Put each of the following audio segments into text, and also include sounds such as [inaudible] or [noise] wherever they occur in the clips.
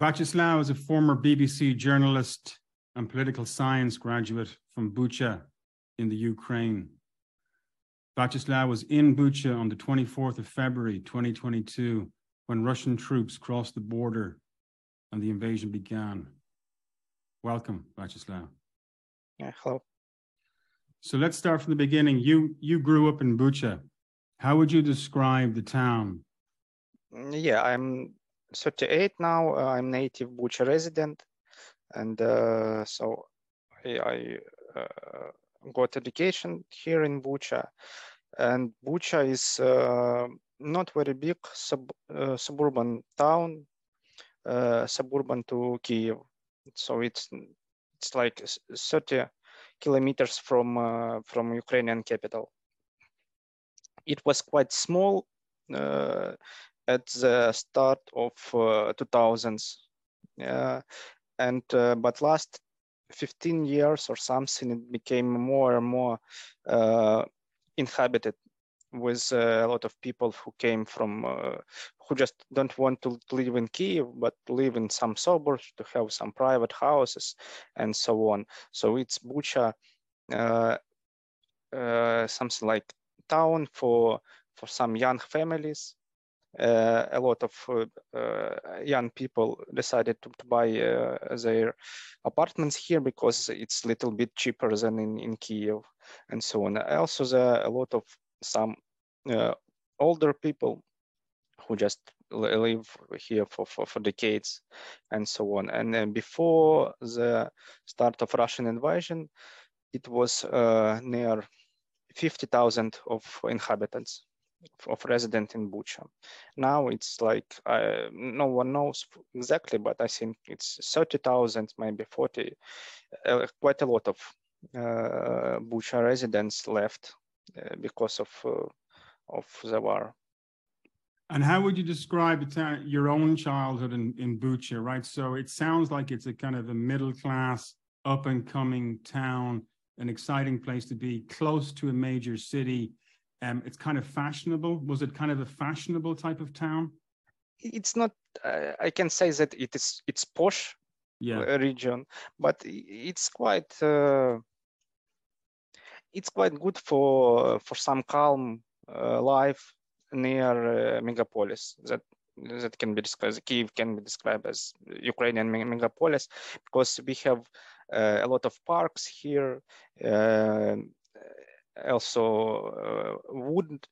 Vacislav is a former BBC journalist and political science graduate from Bucha in the Ukraine. Vacislav was in Bucha on the 24th of February 2022 when Russian troops crossed the border and the invasion began. Welcome, Vacislav. Yeah, hello. So let's start from the beginning. You you grew up in Bucha. How would you describe the town? Mm, yeah, I'm 38 now. Uh, I'm native Bucha resident, and uh, so I, I uh, got education here in Bucha. And Bucha is uh, not very big sub, uh, suburban town, uh, suburban to Kiev. So it's it's like 30 kilometers from from Ukrainian capital. It was quite small at the start of uh, 2000s uh, and uh, but last 15 years or something it became more and more inhabited with a lot of people who came from who just don't want to live in Kiev, but live in some suburbs to have some private houses and so on. So it's Bucha, uh, uh, something like town for for some young families uh, a lot of uh, uh, young people decided to, to buy their apartments here because it's a little bit cheaper than in, in Kiev and so on. Also, there are a lot of some older people who just live here for, for, for decades and so on. And before the start of Russian invasion, it was uh, near 50,000 of inhabitants of resident in Bucha. Now it's like uh, no one knows exactly, but I think it's 30,000, maybe 40, uh, quite a lot of uh, Bucha residents left uh, because of uh, of the war. And how would you describe your own childhood in, in Bucha, right? So it sounds like it's a kind of a middle class, up and coming town, an exciting place to be, close to a major city um, it's kind of fashionable. Was it kind of a fashionable type of town? It's not. Uh, I can say that it is. It's posh yeah. Uh, region, but it's quite. Uh, it's quite good for for some calm uh, life near uh, megapolis. That that can be described. Kiev can be described as Ukrainian megapolis because we have uh, a lot of parks here also uh, wood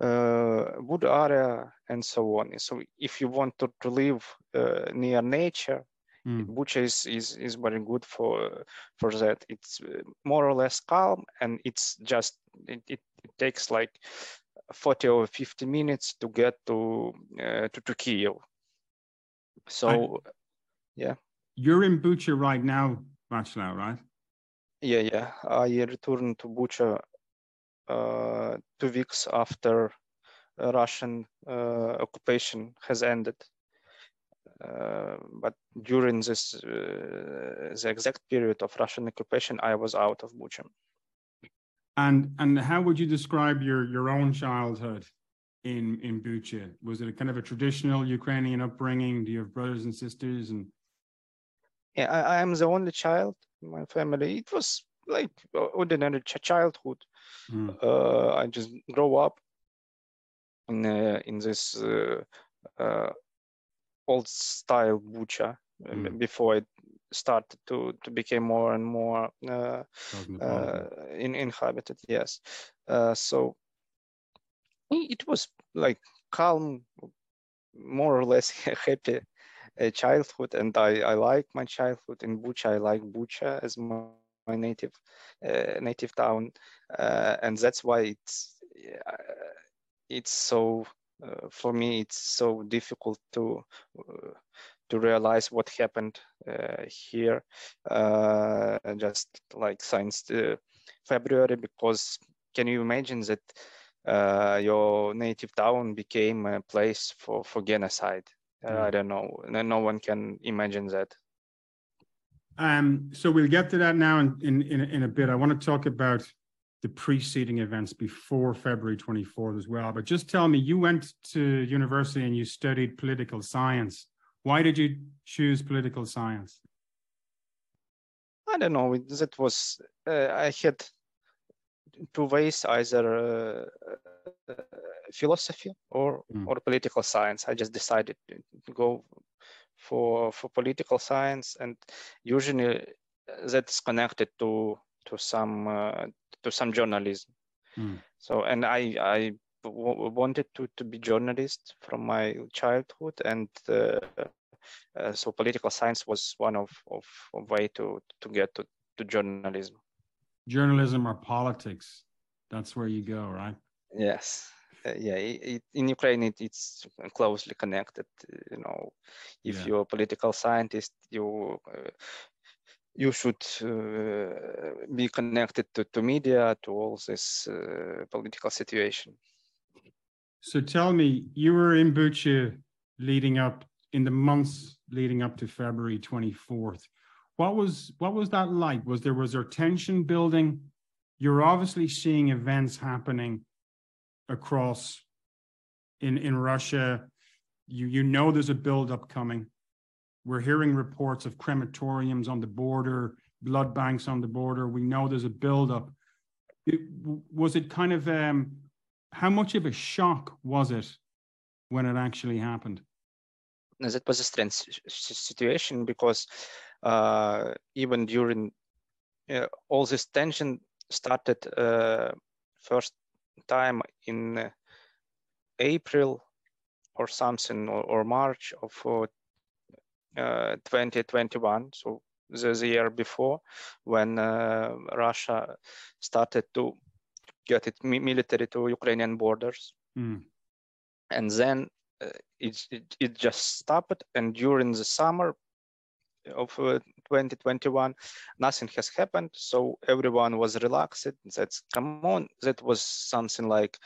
uh, wood area and so on. So if you want to, to live uh, near nature mm. Bucha is, is is very good for for that it's more or less calm and it's just it, it, it takes like 40 or 50 minutes to get to uh, to, to Kiev so I, yeah. You're in Bucha right now Vacislav, right? Yeah yeah. I returned to Bucha uh, two weeks after Russian uh, occupation has ended. Uh, but during this the exact period of Russian occupation, I was out of Bucha. And and how would you describe your your own childhood in in Bucha? Was it a kind of a traditional Ukrainian upbringing? Do you have brothers and sisters? And yeah, I, I am the only child in my family. It was like ordinary ch- childhood. Mm. Uh, I just grow up in uh, in this uh, uh old style bucha mm. before it started to to become more and more uh, uh, in, inhabited. Yes, so it was like calm, more or less [laughs] happy childhood, and I I like my childhood in Bucha. I like Bucha as my my native uh, native town, uh, and that's why it's it's so uh, for me it's so difficult to to realize what happened here just like since February because can you imagine that uh, your native town became a place for, for genocide. Uh, mm. I don't know. No one can imagine that. Um, so we'll get to that now in, in, in, in a bit. I want to talk about the preceding events before February 24th as well. But just tell me, you went to university and you studied political science. Why did you choose political science? I don't know. It, that was uh, I had two ways: either uh, philosophy or Mm. or political science. I just decided to go for for political science, and usually uh, that's connected to to some uh, to some journalism. Mm. So, and I I w- wanted to to be journalist from my childhood, and uh, uh, so political science was one of of, of way to to get to, to journalism. Journalism or politics? That's where you go, right? Yes. Uh, yeah, it, in Ukraine, it, it's closely connected. You know, if Yeah. you're a political scientist, you uh, you should uh, be connected to, to media, to all this uh, political situation. So tell me, you were in Bucha leading up in the months leading up to February 24th. What was what was that like? Was there was there tension building? You're obviously seeing events happening across in in Russia. You you know there's a buildup coming. We're hearing reports of crematoriums on the border, blood banks on the border. We know there's a buildup. It, was it kind of um, how much of a shock was it when it actually happened? That was a strange situation because uh, even during uh, all this tension started uh, first time in uh, April or something or, or March of uh, uh, 2021. So the, the year before, when uh, Russia started to get its military to Ukrainian borders, Mm. and then uh, it, it it just stopped. And during the summer of uh, 2021, nothing has happened. So everyone was relaxed. That's come on. That was something like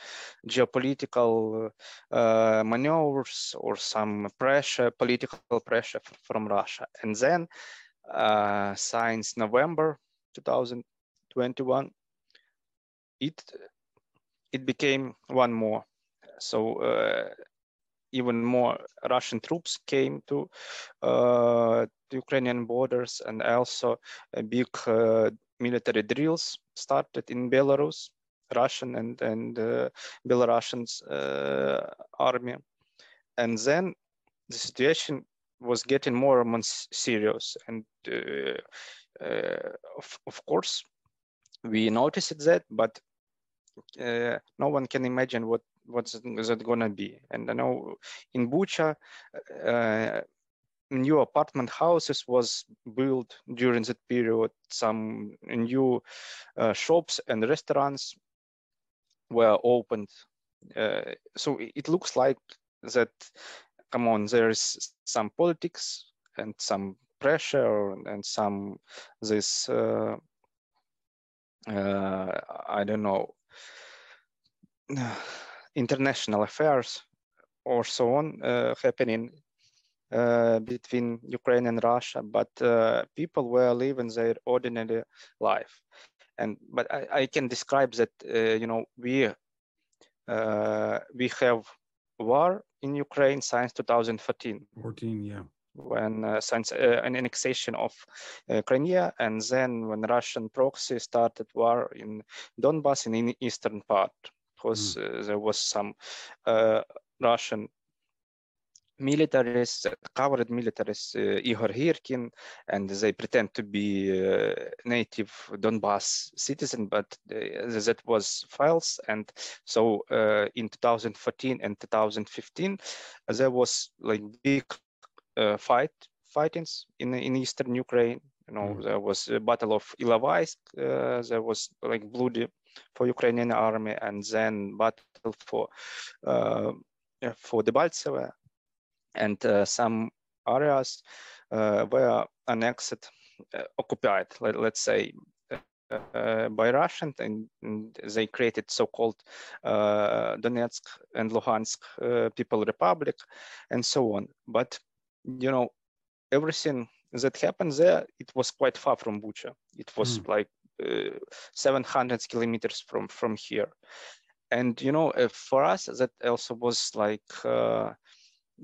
geopolitical uh, maneuvers or some pressure, political pressure from Russia. And then, uh, since November 2021, it it became one more. So uh, even more Russian troops came to uh, Ukrainian borders, and also big uh, military drills started in Belarus, Russian and and uh, Belarusians uh, army, and then the situation was getting more and more serious, and uh, uh, of of course we noticed that, but no one can imagine what what's that gonna be. And I know in Bucha, uh, new apartment houses was built during that period. Some new uh, shops and restaurants were opened. Uh, so it looks like that. Come on, there is some politics and some pressure and some this. Uh, uh, I don't know [sighs] [sighs] international affairs or so on uh, happening uh, between Ukraine and Russia, but uh, people were living their ordinary life. And but I, I can describe that uh, you know we uh, we have war in Ukraine since 2014 14, yeah. when uh, since uh, an annexation of uh, Crimea, and then when Russian proxy started war in Donbass in the eastern part, because uh, there was some uh, Russian militaries, covered militaries, uh, Igor Girkin, and they pretend to be uh, native Donbass citizen, but uh, that was false. And so uh, in 2014 and 2015, uh, there was like big uh, fight fightings in in eastern Ukraine. You know, Mm. there was a battle of Ilovaisk. Uh, there was like bloody for Ukrainian army, and then battle for uh, yeah, for Debaltseve, and uh, some areas uh, were annexed, uh, occupied. Let, let's say. Uh, by Russian, and, and they created so-called uh, Donetsk and Luhansk uh, People Republic, and so on. But you know, everything that happened there, it was quite far from Bucha. It was Mm. like uh, 700 kilometers from from here, and you know, uh, for us that also was like uh,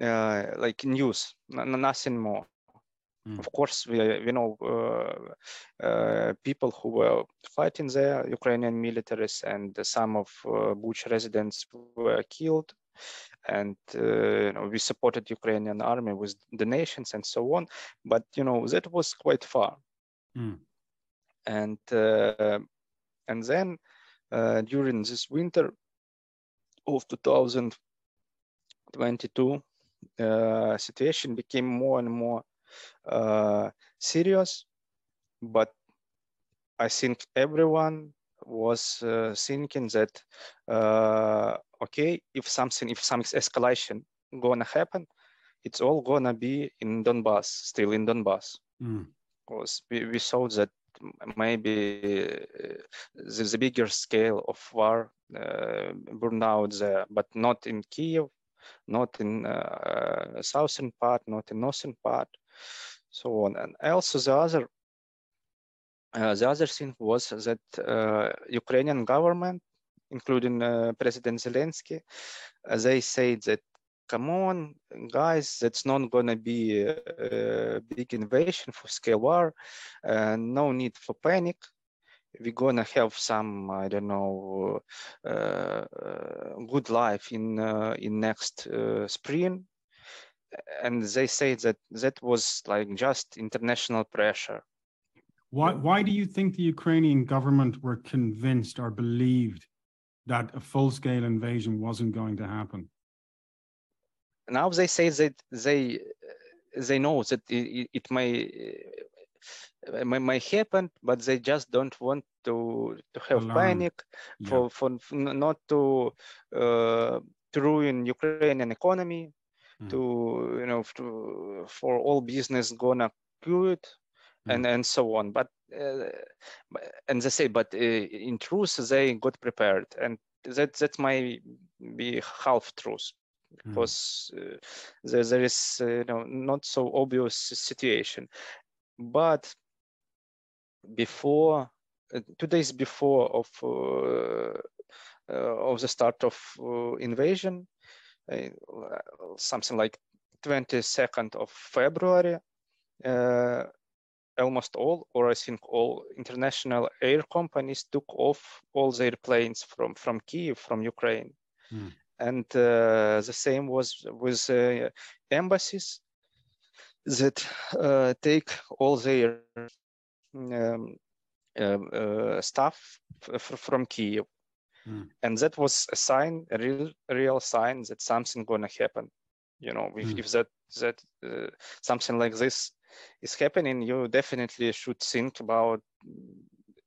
uh, like news, nothing more. Mm. Of course, we we know uh, uh, people who were fighting there, Ukrainian militaries, and some of uh, Bucha residents were killed. And uh, you know, we supported Ukrainian army with donations and so on. But you know, that was quite far. Mm. And uh, and then uh, during this winter of 2022, uh, situation became more and more uh, serious, but I think everyone was uh, thinking that uh, okay, if something, if some escalation gonna happen, it's all gonna be in Donbass, still in Donbass, Mm. because we, we saw that maybe uh, the, the bigger scale of war uh, burned out there, but not in Kiev, not in uh, southern part, not in northern part so on. And also the other uh, the other thing was that uh, Ukrainian government, including uh, President Zelensky, uh, they said that, come on, guys, that's not gonna be a, big invasion for scale war. Uh, no need for panic. We're gonna have some, I don't know, uh, uh, good life in uh, in next uh, spring and they say that that was like just international pressure Why, why do you think the Ukrainian government were convinced or believed that a full scale invasion wasn't going to happen? Now they say that they they know that it, it may uh, may, may happen but they just don't want to to have Alarm. panic Yeah. for, for for not to uh, to ruin ukrainian economy Mm. to you know to, for all business gonna good and and so on but uh, and they say but uh, in truth they got prepared and that that might be half truth Mm. Because uh, there, there is uh, you know not so obvious situation. But before uh, two days before of uh, uh, of the start of uh, invasion uh, something like 22nd of february uh, almost all or i think all international air companies took off all their planes from from kiev from ukraine. Mm. And uh, the same was with uh, embassies that uh, take all their um, um, uh, stuff f- f- from Kiev, Mm. and that was a sign, a real, real sign that something gonna happen. You know, if, Mm. if that that uh, something like this is happening, you definitely should think about.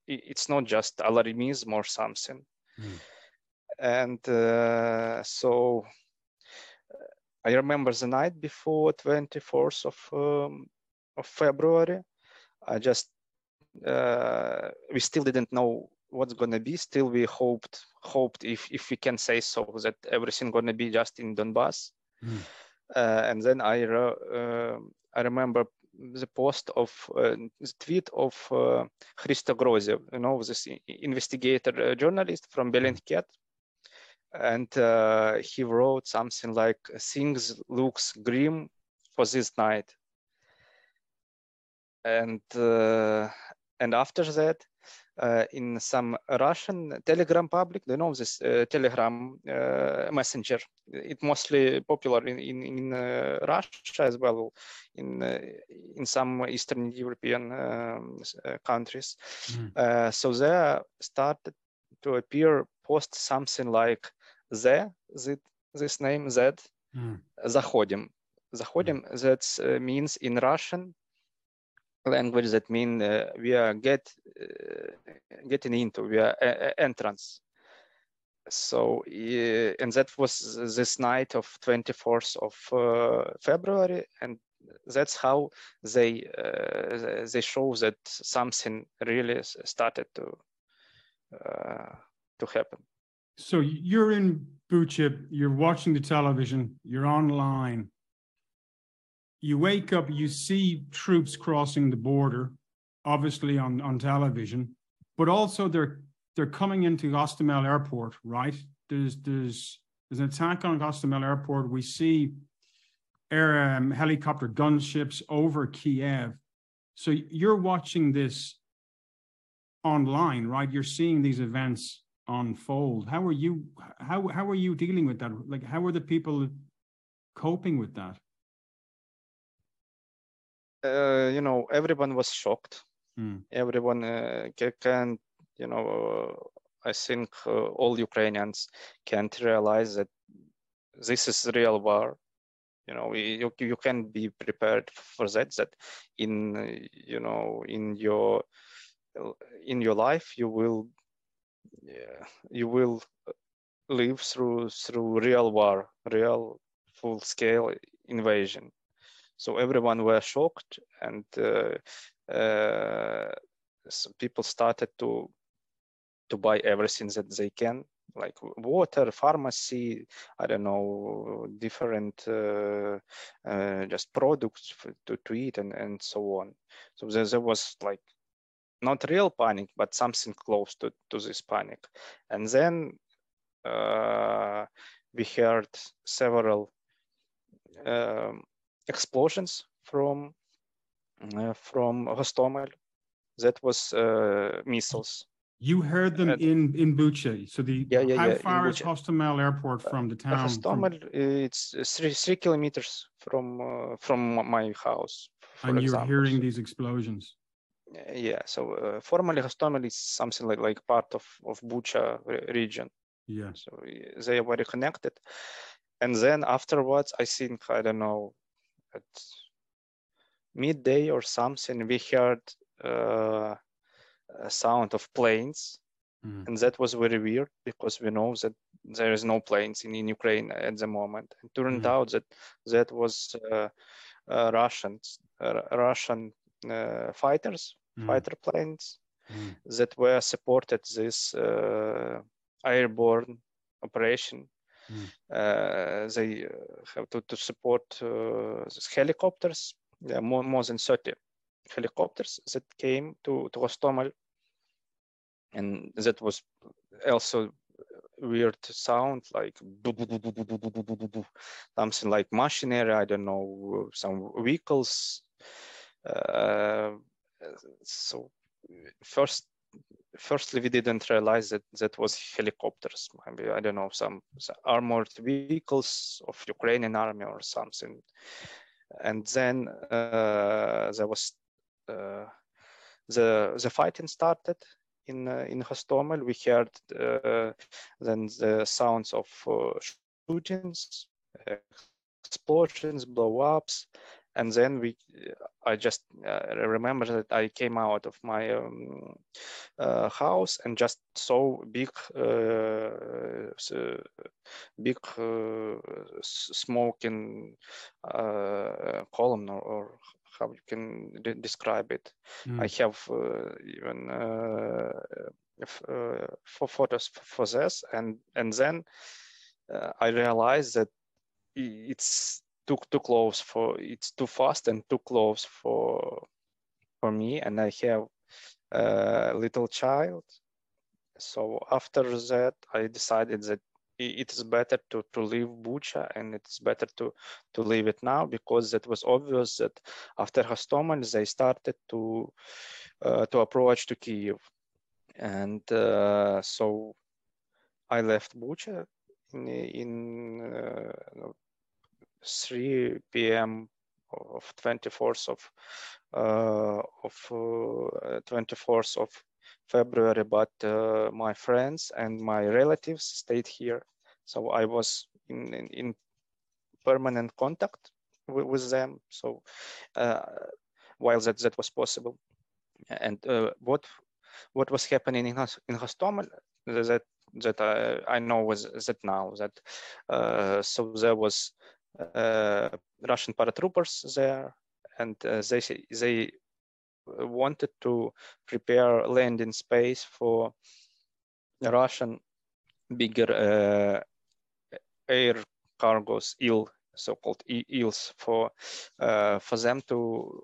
It's not just alarmism or something, Mm. And uh, so I remember the night before 24th of um, of February. I just uh, we still didn't know what's gonna be. Still, we hoped hoped if if we can say so that everything gonna be just in Donbass. Mm. Uh, and then I re- um I remember the post of uh, the tweet of uh, Hristo Grozev, you know, this investigator uh, journalist from Bellingcat. And uh, he wrote something like things looks grim for this night. And uh, and after that, uh, in some Russian Telegram public, they know this uh, Telegram uh, messenger. It mostly popular in in, in uh, Russia as well, in uh, in some Eastern European um, uh, countries. Mm. Uh, so there started to appear post something like the this, this name Z Mm. заходим. Заходим that uh, means in Russian language that mean uh, we are get uh, getting into we are uh, uh, entrance. So uh, and that was this night of 24th of uh, February, and that's how they uh, they show that something really s- started to uh, to happen. so you're in Bucha, you're watching the television, you're online. You wake up, you see troops crossing the border, obviously on, on television, but also they're they're coming into Gostomel Airport, right? There's there's there's an attack on Gostomel Airport. We see air um, helicopter gunships over Kiev. So you're watching this online, right? You're seeing these events unfold. How are you? How how are you dealing with that? Like, how are the people coping with that? Uh, you know, everyone was shocked. Mm. Everyone uh, can, you know, I think uh, all Ukrainians can't realize that this is real war. You know, you you can be prepared for that. That in you know in your in your life you will yeah, you will live through through real war, real full scale invasion. So everyone were shocked, and uh, uh, people started to to buy everything that they can, like water, pharmacy, I don't know, different uh, uh just products to, to eat and, and so on. So there, there was like not real panic, but something close to, to this panic. And then uh, we heard several um, explosions from uh, from Hostomel. That was uh, missiles. You heard them in in Bucha. So the yeah, yeah, how yeah, far is Hostomel Airport from the town? Hostomel, it's three three kilometers from uh, from my house. and you're example. hearing these explosions. Yeah, so uh, formally Hostomel is something like like part of of Bucha region. Yeah. So they are very connected. And then afterwards, I think I don't know at midday or something, we heard uh, a sound of planes. Mm. And that was very weird because we know that there is no planes in, in Ukraine at the moment. It turned Mhm. out that that was uh, uh, Russians, uh, Russian uh, fighters, mm. fighter planes mm. that were supported this uh, airborne operation. Mm. they have to, to support these helicopters, yeah, more, more than 30 helicopters that came to, to Hostomel. And that was also weird sound like something like machinery i don't know some vehicles uh, so first firstly we didn't realize that that was helicopters. Maybe i don't know some, some armored vehicles of ukrainian army or something. And then uh, there was uh, the the fighting started in uh, in Hostomel. We heard uh, then the sounds of uh, shootings, explosions, blow-ups, and then we i just uh, remember that i came out of my um, uh, house and just saw big uh, big smoking column or, or, how you can de describe it Mm. i have even for photos for this and and then i realized that it's too too close for it's too fast and too close for for me and i have a little child. So after that i decided that it is better to to leave bucha and it's better to to leave it now because it was obvious that after hostomel they started to uh, to approach to kiev and uh, so i left bucha in in uh, 3 p.m. of 24th of uh, of uh, 24th of February, but uh, my friends and my relatives stayed here, so I was in in, in permanent contact with, with them. So uh, while that that was possible, and uh, what what was happening in in Hostomel that that I, I know was that now that uh, so there was uh, Russian paratroopers there, and uh, they they wanted to prepare landing space for Russian bigger uh, air cargos, Il, so-called Ils, for for them to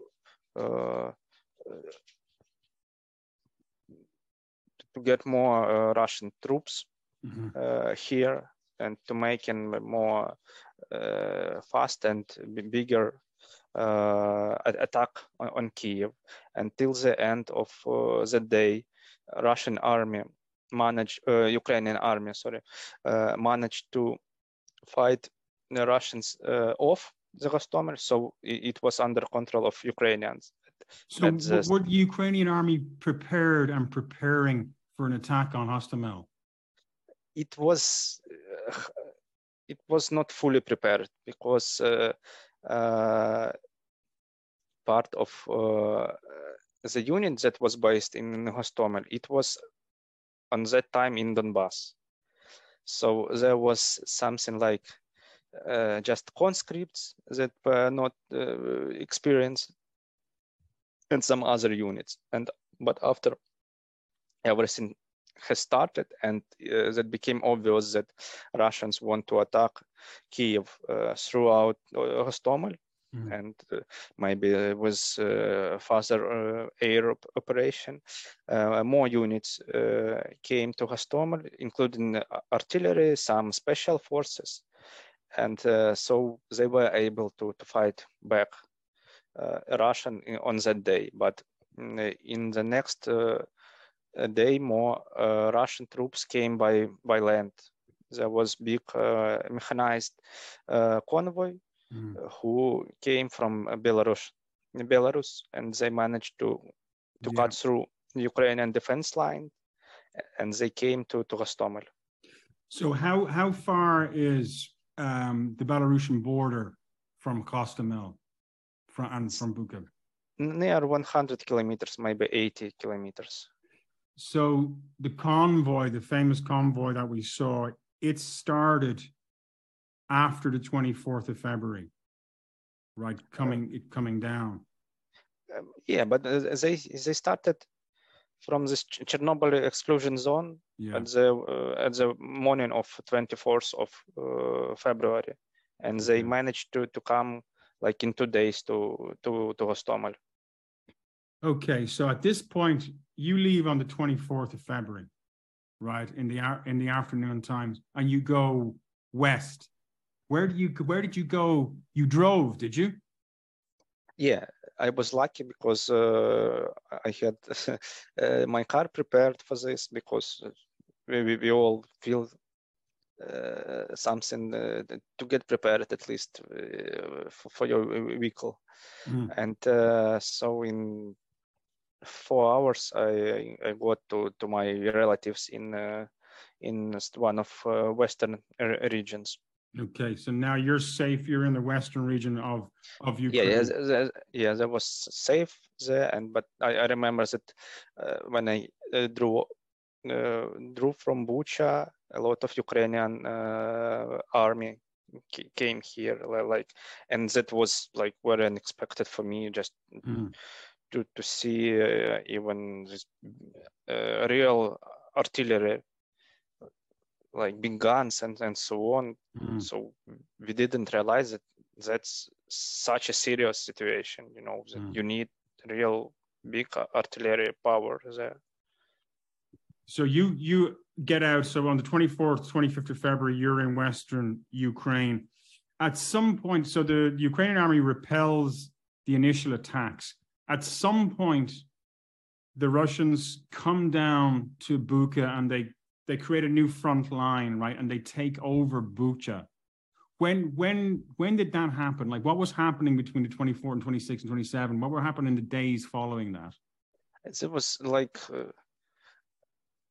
to get more Russian troops Mhm. uh, here and to making more uh, fast and bigger uh, attack on, on, Kiev until the end of uh, the day. Russian army managed, uh, Ukrainian army, sorry, managed to fight the Russians off the Hostomel, so it, it was under control of Ukrainians. So the, were the Ukrainian army prepared and preparing for an attack on Hostomel? It was uh, it was not fully prepared because uh, uh, part of uh, the unit that was based in Hostomel, it was on that time in Donbass. So there was something like uh, just conscripts that were not uh, experienced and some other units. And but after everything has started and uh, that became obvious that Russians want to attack Kiev uh, throughout uh, Hostomel mm. and uh, maybe with further air op operation. more units came to Hostomel, including artillery, some special forces. And so they were able to, to fight back uh, Russian on that day, but mm, in the next uh, day, more uh, Russian troops came by by land. There was big mechanized convoy mm. who came from Belarus, Belarus, and they managed to to yeah. cut through the Ukrainian defense line, and they came to to Hostomel. So how how far is um, the Belarusian border from Hostomel? from and from? Near 100 kilometers, maybe 80 kilometers. So the convoy, the famous convoy that we saw, it started after the 24th of February, right? Coming it coming down. Um, yeah, but they they started from this Chernobyl exclusion zone yeah. at the uh, at the morning of 24th of uh, February, and they managed to to come like in two days to to to Hostomel. Okay, so at this point, you leave on the 24th of February, right? In the in the afternoon times, and you go west. Where did you where did you go? You drove, did you? Yeah, I was lucky because uh, I had [laughs] uh, my car prepared for this because we, we all feel uh, something uh, to get prepared at least uh, for, for, your vehicle. Mm. And so in four hours, I, I got to, to my relatives in uh, in one of western regions. Okay, so now you're safe. You're in the western region of of Ukraine. Yeah, yeah, yeah that was safe there. And but I, I remember that uh, when I uh, drew uh, drew from Bucha a lot of Ukrainian uh, army came here like and that was like very unexpected for me just mm. To to see uh, even this uh, real artillery like big guns and and so on mm. so we didn't realize that that's such a serious situation you know that mm. you need real big artillery power there so you you get out. So on the 24th, 25th of February, you're in Western Ukraine. At some point, so the Ukrainian army repels the initial attacks. At some point, the Russians come down to Bucha and they they create a new front line, right? And they take over Bucha. When when when did that happen? Like what was happening between the 24 and 26 and 27? What were happening in the days following that? It was like uh,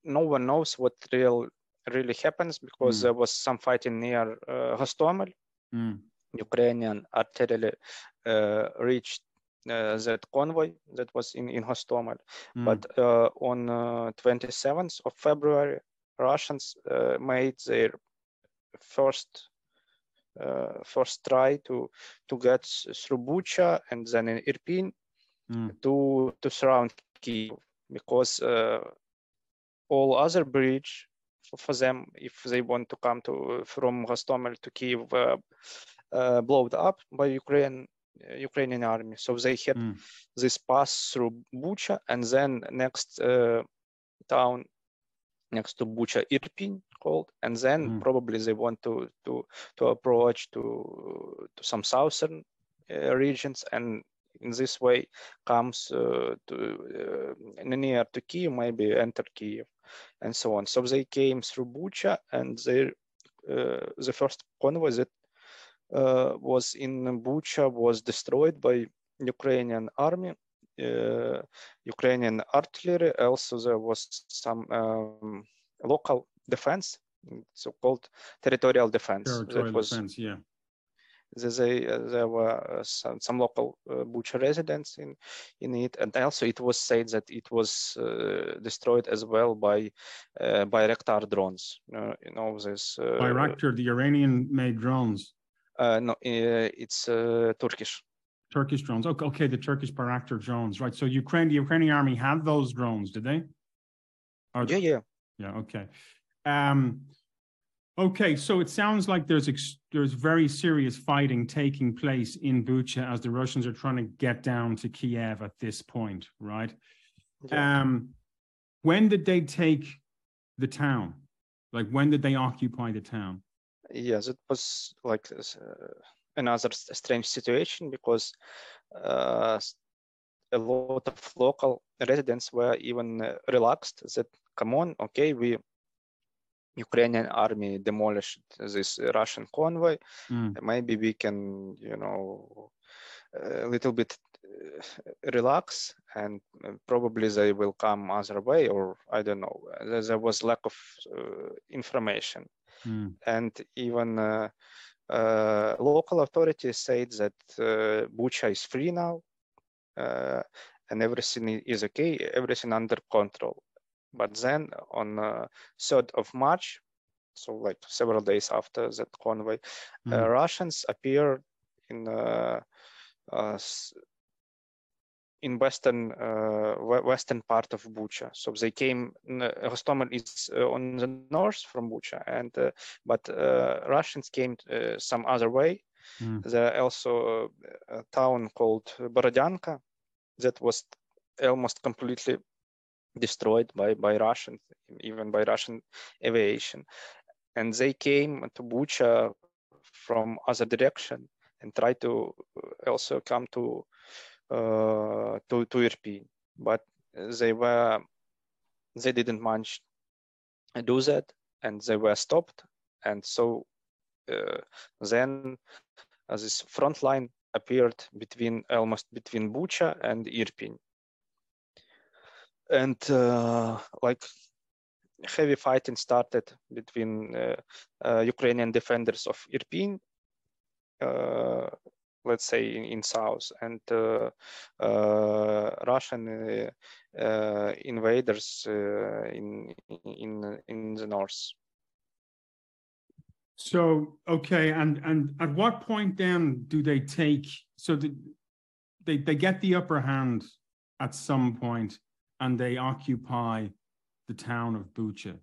no one knows what real really happens because mm. there was some fighting near uh, Hostomel. Mm. Ukrainian artillery uh, reached uh, that convoy that was in, in Hostomel. Mm. But uh, on 27th uh, of February, Russians uh, made their first uh, first try to to get through Bucha and then in Irpin mm. to to surround Kiev because all other bridge for, them if they want to come to from Hostomel to Kiev uh, uh, blown up by Ukraine uh, Ukrainian army. So they had mm. this pass through Bucha and then next uh, town next to Bucha, Irpin, called, and then Mm. probably they want to to to approach to to some southern uh, regions, and in this way comes uh, to uh, near to Kiev, maybe enter Kiev, and so on. So they came through Bucha, and they uh, the first convoy that was in Bucha was destroyed by Ukrainian army, uh, Ukrainian artillery. Also, there was some um, local defense, so-called territorial defense. Territorial that was defense, yeah. there, they, uh, there were uh, some, some local uh, Bucha residents in in it, and also it was said that it was uh, destroyed as well by uh, Bayraktar drones. Uh, you know this. Uh, Bayraktar, the Iranian-made drones, uh, no, uh, it's uh, Turkish. Turkish drones. Okay, okay, the Turkish Bayraktar drones, right? So Ukraine, the Ukrainian army had those drones, did they? Or- Yeah, yeah. Yeah, okay. Um, okay, so it sounds like there's ex- there's very serious fighting taking place in Bucha as the Russians are trying to get down to Kiev at this point, right? yeah. Um, when did they take the town? Like when did they occupy the town? Yes it was like uh, another strange situation because uh, a lot of local residents were even uh, relaxed that come on okay we ukrainian army demolished this russian convoy. Mm, maybe we can you know a little bit uh, relax and uh, probably they will come other way or i don't know. There, there was lack of uh, information mm, and even uh, uh, local authorities said that uh, Bucha is free now uh, and everything is okay, everything under control. But then on uh, 3rd of March, so like several days after that convoy, uh, mm. Russians appeared in uh, uh, in western uh, western part of Bucha. So they came. Hostomel is uh, on the north from Bucha, and uh, but uh, Russians came uh, some other way. Mm. There are also a town called Borodyanka that was almost completely destroyed by by Russian, even by Russian aviation, and they came to Bucha from other direction and tried to also come to to to Irpin, but they were they didn't manage do that, and they were stopped, and so uh, then uh, this front line appeared between almost between Bucha and Irpin, and uh, like heavy fighting started between uh, uh, Ukrainian defenders of Irpin, uh, let's say in, in south, and uh, uh, Russian uh, uh, invaders uh, in in in the north. So, okay, and and at what point then do they take, so the, they they get the upper hand at some point and they occupy the town of Bucha,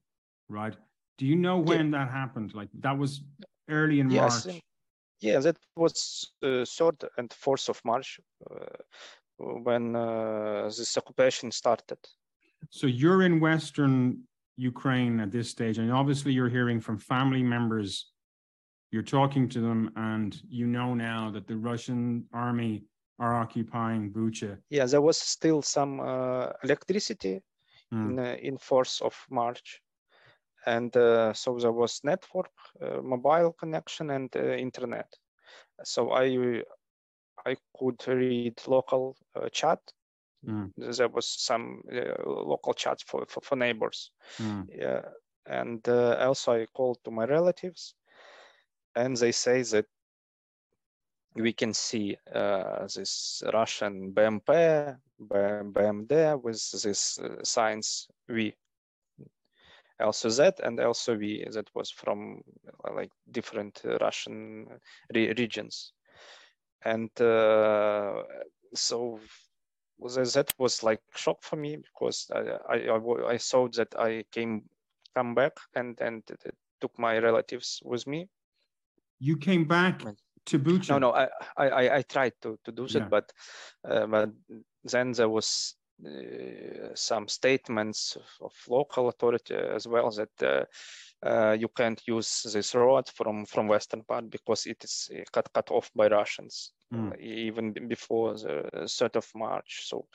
right? Do you know when that happened? Like that was early in Yes, March. Yeah, that was uh, third and fourth of March uh, when uh, this occupation started. So you're in Western Ukraine at this stage, and obviously you're hearing from family members. You're talking to them, and you know now that the Russian army are occupying Bucha. Yeah, there was still some uh, electricity Mm. in uh, in fourth of March, and uh, so there was network, uh, mobile connection, and uh, internet. So I I could read local uh, chat. Mm. There was some uh, local chats for, for, for neighbors. Mm. Yeah, and uh, also I called to my relatives, and they say that we can see uh, this Russian BMP, BMD with this uh, signs V. Also Z and also V that was from uh, like different uh, Russian re- regions, and uh, so was- that was like shock for me because I I, I, I saw that I came come back and and took my relatives with me. You came back to Bucha. No, no, I I I, tried to to do that, Yeah. but uh, but then there was uh, some statements of, local authority as well that uh, uh, you can't use this road from from western part because it is cut cut off by Russians Mm. uh, even before the third of March. So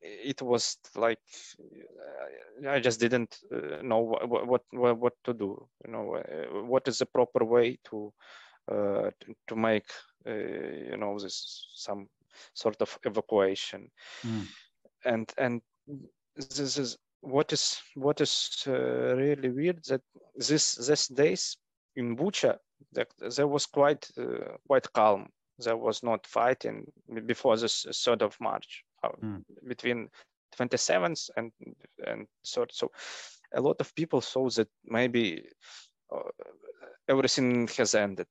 it was like uh, I just didn't uh, know what, what what what to do. You know, uh, what is the proper way to uh, to, to make uh, you know this some sort of evacuation, Mm. And and this is what is what is uh, really weird that this this days in Bucha that there was quite uh, quite calm. There was not fighting before the third of March uh, Mm. between 27th and and third. So a lot of people thought that maybe uh, everything has ended.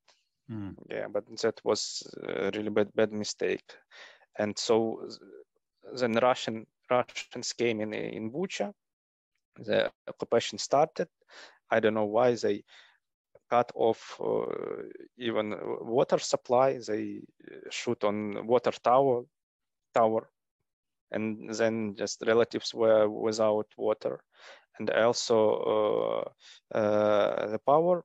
Mm. Yeah, but that was a really bad bad mistake. And so then Russian Russians came in in Bucha. The occupation started. I don't know why they cut off uh, even water supply. They shoot on water tower tower, and then just relatives were without water, and also uh, uh, the power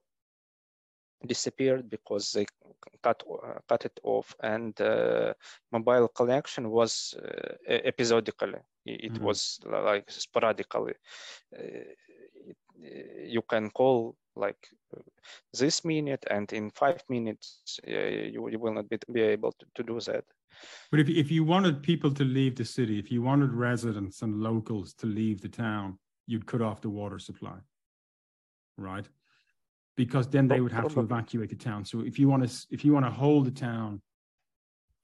disappeared because they cut uh, cut it off and uh, mobile collection was uh, episodically it, Mhm. was like sporadically Uh, it, you can call like uh, this minute and in five minutes uh, you, you will not be, be able to, to do that But if, if you wanted people to leave the city, if you wanted residents and locals to leave the town, you'd cut off the water supply, right? Because then they would have to evacuate the town. So if you want to, if you want to hold the town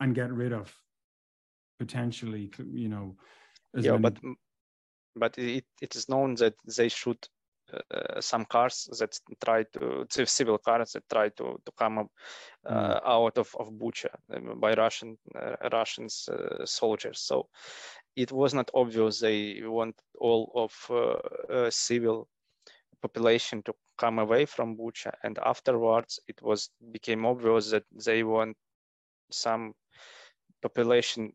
and get rid of potentially, you know, as yeah many- but but it, it is known that they shoot uh, some cars that try to ci- civil cars that try to to come up, uh, out of of Bucha um, by Russian uh, Russians uh, soldiers. So it was not obvious they want all of uh, uh, civil population to come away from Bucha, and afterwards it was became obvious that they want some population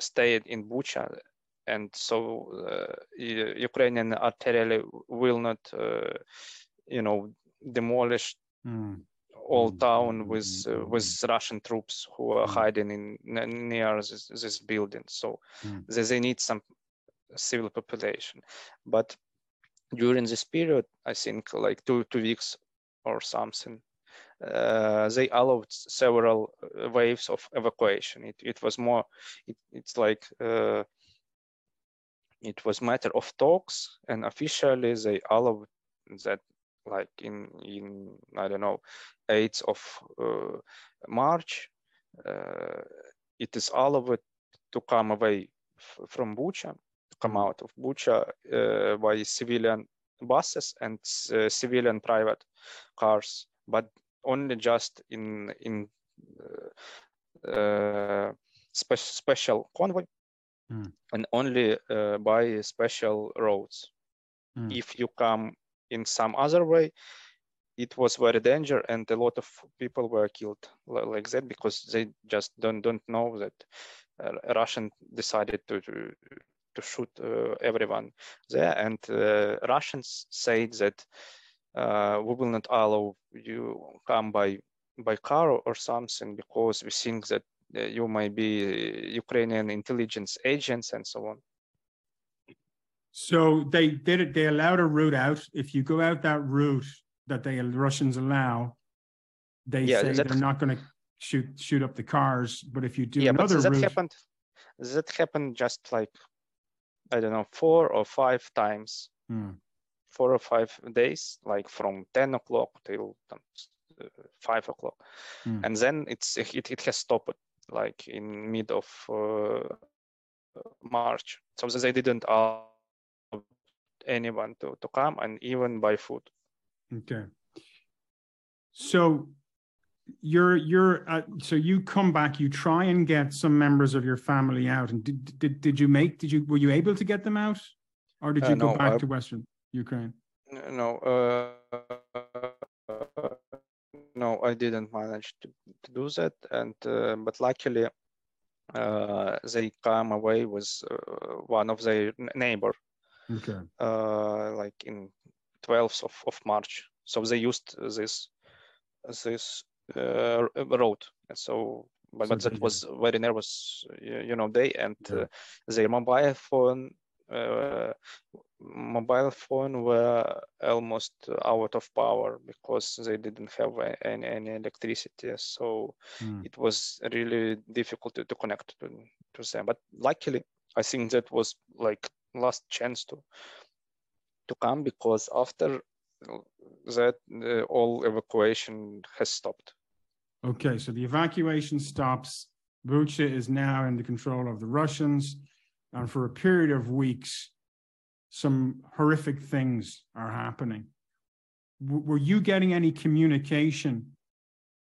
stayed in Bucha and so uh, Ukrainian artillery will not, uh, you know, demolish Mm, all Mm, town mm, with uh, mm, with Russian troops who are Mm. hiding in near this, this building. So Mm. they, they need some civil population, but during this period, I think like two two weeks or something. Uh, they allowed several uh, waves of evacuation. It, it was more, it, it's like uh, it was matter of talks and officially they allowed that like in in i don't know 8th of uh, march uh, it is allowed to come away from bucha come out of bucha uh, by civilian buses and uh, civilian private cars but only just in in uh, uh, spe- special convoy Mm. and only uh, by special roads. Mm. If you come in some other way, it was very danger, and a lot of people were killed like that because they just don't don't know that uh, Russian decided to to, to shoot uh, everyone there, and uh, Russians said that uh, we will not allow you come by by car or, something because we think that uh, you might be Ukrainian intelligence agents and so on. So they did it, they allowed a route out. If you go out that route that they Russians allow, they Yeah, say they're not going to shoot shoot up the cars. But if you do yeah, another that route, happened. That happened just like I don't know four or five times, Hmm, four or five days, like from ten o'clock till uh, five o'clock, Hmm. and then it's it, it has stopped like in mid of uh, March, so they didn't allow anyone to, to come and even buy food. okay. So you're you're uh, so you come back, you try and get some members of your family out, and did did did you make did you were you able to get them out, or did Uh, you go no, back I- to Western Ukraine? No, uh, no, I didn't manage to, to do that, and uh, but luckily, uh, they come away with uh, one of their neighbor, Okay. uh, like in 12th of, of March. So they used this this uh, road. And so, but, but that was very nervous, you know, day and yeah. uh, their mobile phone uh, mobile phone were almost out of power because they didn't have any, any electricity so mm. it was really difficult to, to connect to, to them but luckily i think that was like last chance to to come because after that uh, all evacuation has stopped okay so the evacuation stops bucha is now in the control of the russians and for a period of weeks, some horrific things are happening. W- were you getting any communication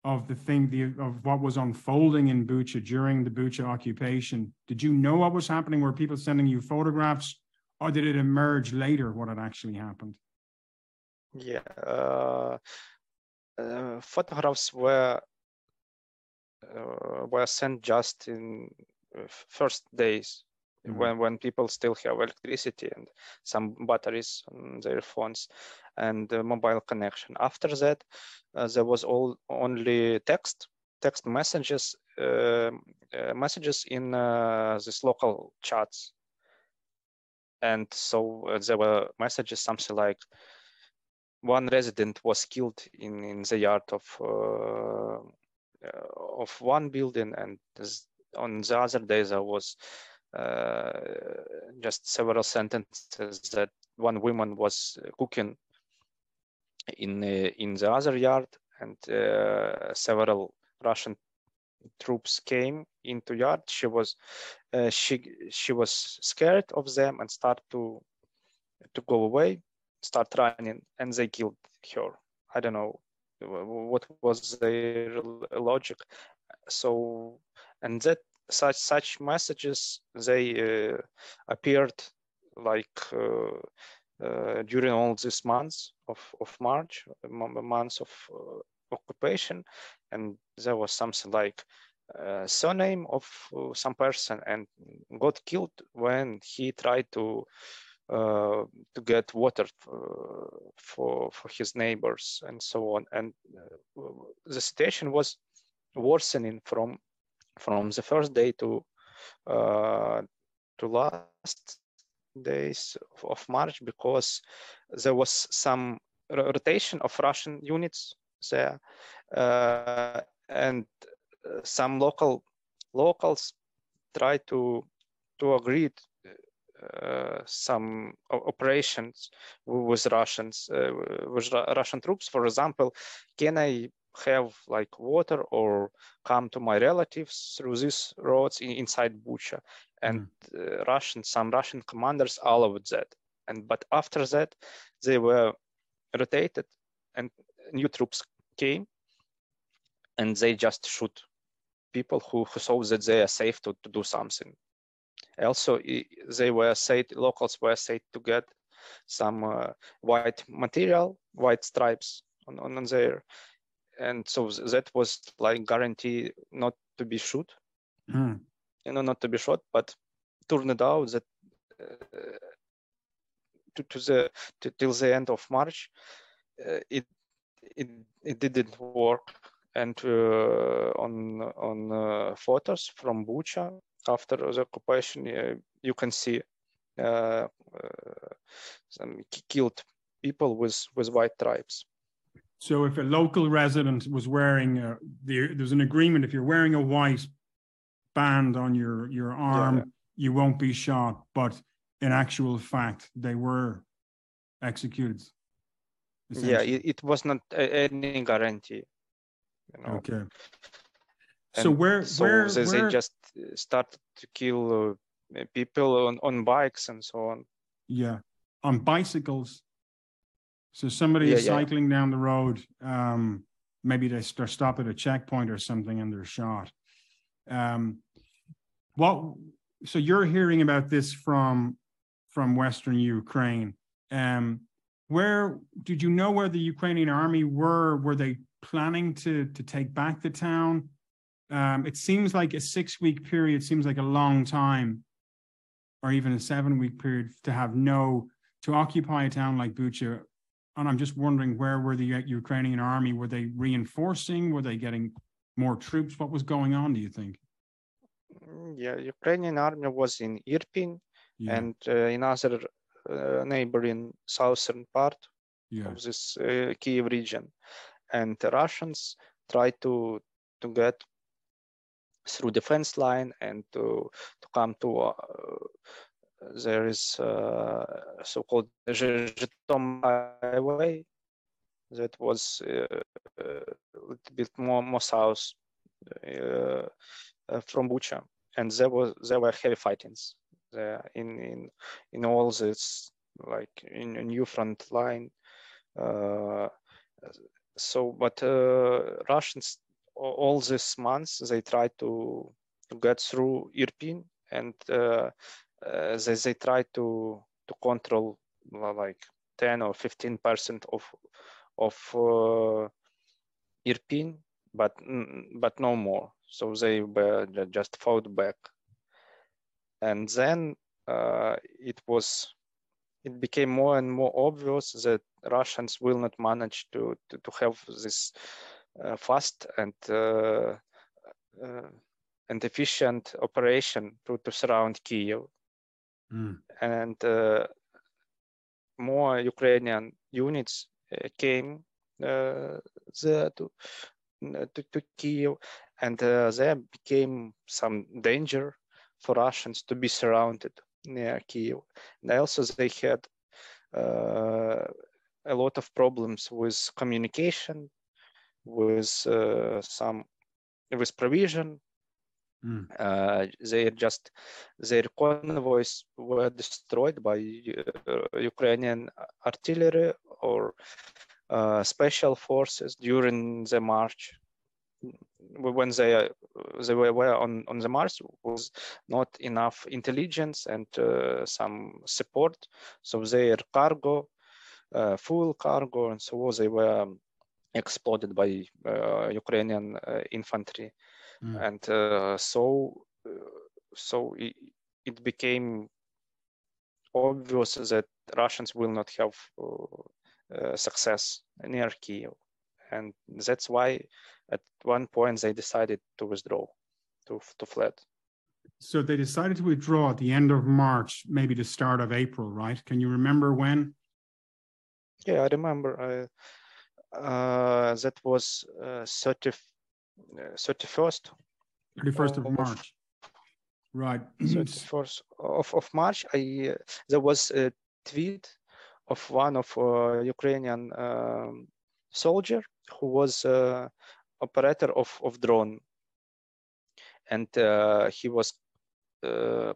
of the thing, the, of what was unfolding in Bucha during the Bucha occupation? Did you know what was happening? Were people sending you photographs, or did it emerge later what had actually happened? Yeah, uh, uh, photographs were were sent just in uh, first days mm-hmm. when when people still have electricity and some batteries on their phones and mobile connection. After that, uh, there was all only text text messages uh, uh, messages in uh, this local chats and so uh, there were messages something like one resident was killed in in the yard of uh, of one building and on the other day there was uh, just several sentences that one woman was cooking in uh, in the other yard and uh, several Russian troops came into yard. She was uh, she she was scared of them and start to to go away start running and they killed her. I don't know what was their logic. So and that such such messages they uh, appeared like uh, uh, during all these months of, of March, months of occupation, and there was something like uh, surname of uh, some person and got killed when he tried to uh, to get water for for his neighbors and so on. And the situation was worsening from from the first day to uh, to last days of, March because there was some rotation of Russian units there uh, and uh, some local locals tried to to agree uh, some operations with Russians uh, with Russian troops. For example, can I have like water or come to my relatives through these roads in, inside Bucha. And mm. uh, Russian, some Russian commanders allowed that. And but after that, they were rotated, and new troops came, and they just shoot people who, who saw that they are safe to, to do something. Also, they were said locals were said to get some uh, white material, white stripes on, on, on their and so that was like guarantee not to be shot mm. you know not to be shot but turned out that uh, to, to the to, till the end of march uh, it it it didn't work and uh, on on uh, photos from bucha after the occupation uh, you can see uh, some killed people with with white stripes so if a local resident was wearing, a, the, there's an agreement. If you're wearing a white band on your your arm, yeah. you won't be shot. But in actual fact, they were executed. Yeah, it, it, was not any guarantee. You know? Okay. So where so where, they, where... just started to kill uh, people on, on bikes and so on. Yeah, on bicycles so somebody yeah, is cycling yeah. down the road. Um, maybe they stop at a checkpoint or something and they're shot. Um, what? So you're hearing about this from from Western Ukraine. Um, where did you know where the Ukrainian army were? Were they planning to to take back the town? Um, it seems like a six week period seems like a long time, or even a seven week period to have no to occupy a town like Bucha And I'm just wondering, where were the Ukrainian army? Were they reinforcing? Were they getting more troops? What was going on, do you think? Mm, Yeah, Ukrainian army was in Irpin Yeah, and uh, in other uh, neighboring southern part yeah, of this uh, Kiev region, and the Russians tried to to get through the fence line and to to come to uh, there is uh, so-called Zh- Zhytomyr highway that was uh, a little bit more more south uh, uh, from Bucha, and there was there were heavy fightings there in in in all this like in a new front line. Uh, so, but Russians all these months they tried to to get through Irpin and uh, uh, they they tried to to control like 10 or 15 percent of of uh, Irpin, but but no more. So they just fought back, and then uh, it was it became more and more obvious that Russians will not manage to to, to have this fast and uh, uh, and efficient operation to, to surround Kiev Mm, and uh, more Ukrainian units uh, came uh, there to, to, to Kiev, and uh, there became some danger for Russians to be surrounded near Kiev. And also they had uh, a lot of problems with communication, with uh, some with provision. Mm, uh, they just their convoys were destroyed by uh, Ukrainian artillery or uh, special forces during the march. When they uh, they were, on on the march was not enough intelligence and uh, some support, so their cargo, uh, full cargo, and so they were exploded by uh, Ukrainian uh, infantry mm. and uh, so uh, so it, it became obvious that Russians will not have uh, uh, success near Kiev, and that's why at one point they decided to withdraw, to to fled. So they decided to withdraw at the end of March, maybe the start of April, right? Can you remember when? Yeah, I remember that was uh, 30, uh, 31st 31st of Of- March. Right. [clears throat] 31st of, of March, I uh, there was a tweet of one of uh, Ukrainian um, soldier who was uh, operator of, of drone, and uh, he was uh,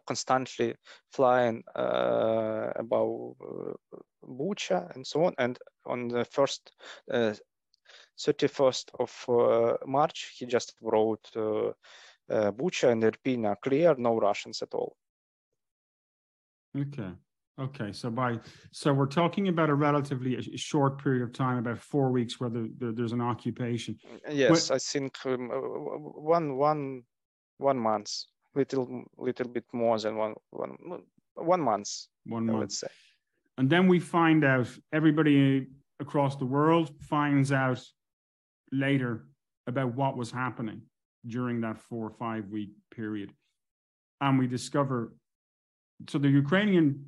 constantly flying uh, above uh, Bucha and so on. And on the first uh, 31st of uh, March, he just wrote. Uh, uh, Bucha and Irpin are clear, no Russians at all. Okay. Okay. So by, so we're talking about a relatively a short period of time, about four weeks where there, there- there's an occupation. Yes, I think um, uh, one one one month, little little bit more than one one one month, One month. would say. And then we find out, everybody across the world finds out later about what was happening during that four or five week period. And we discover, so the Ukrainian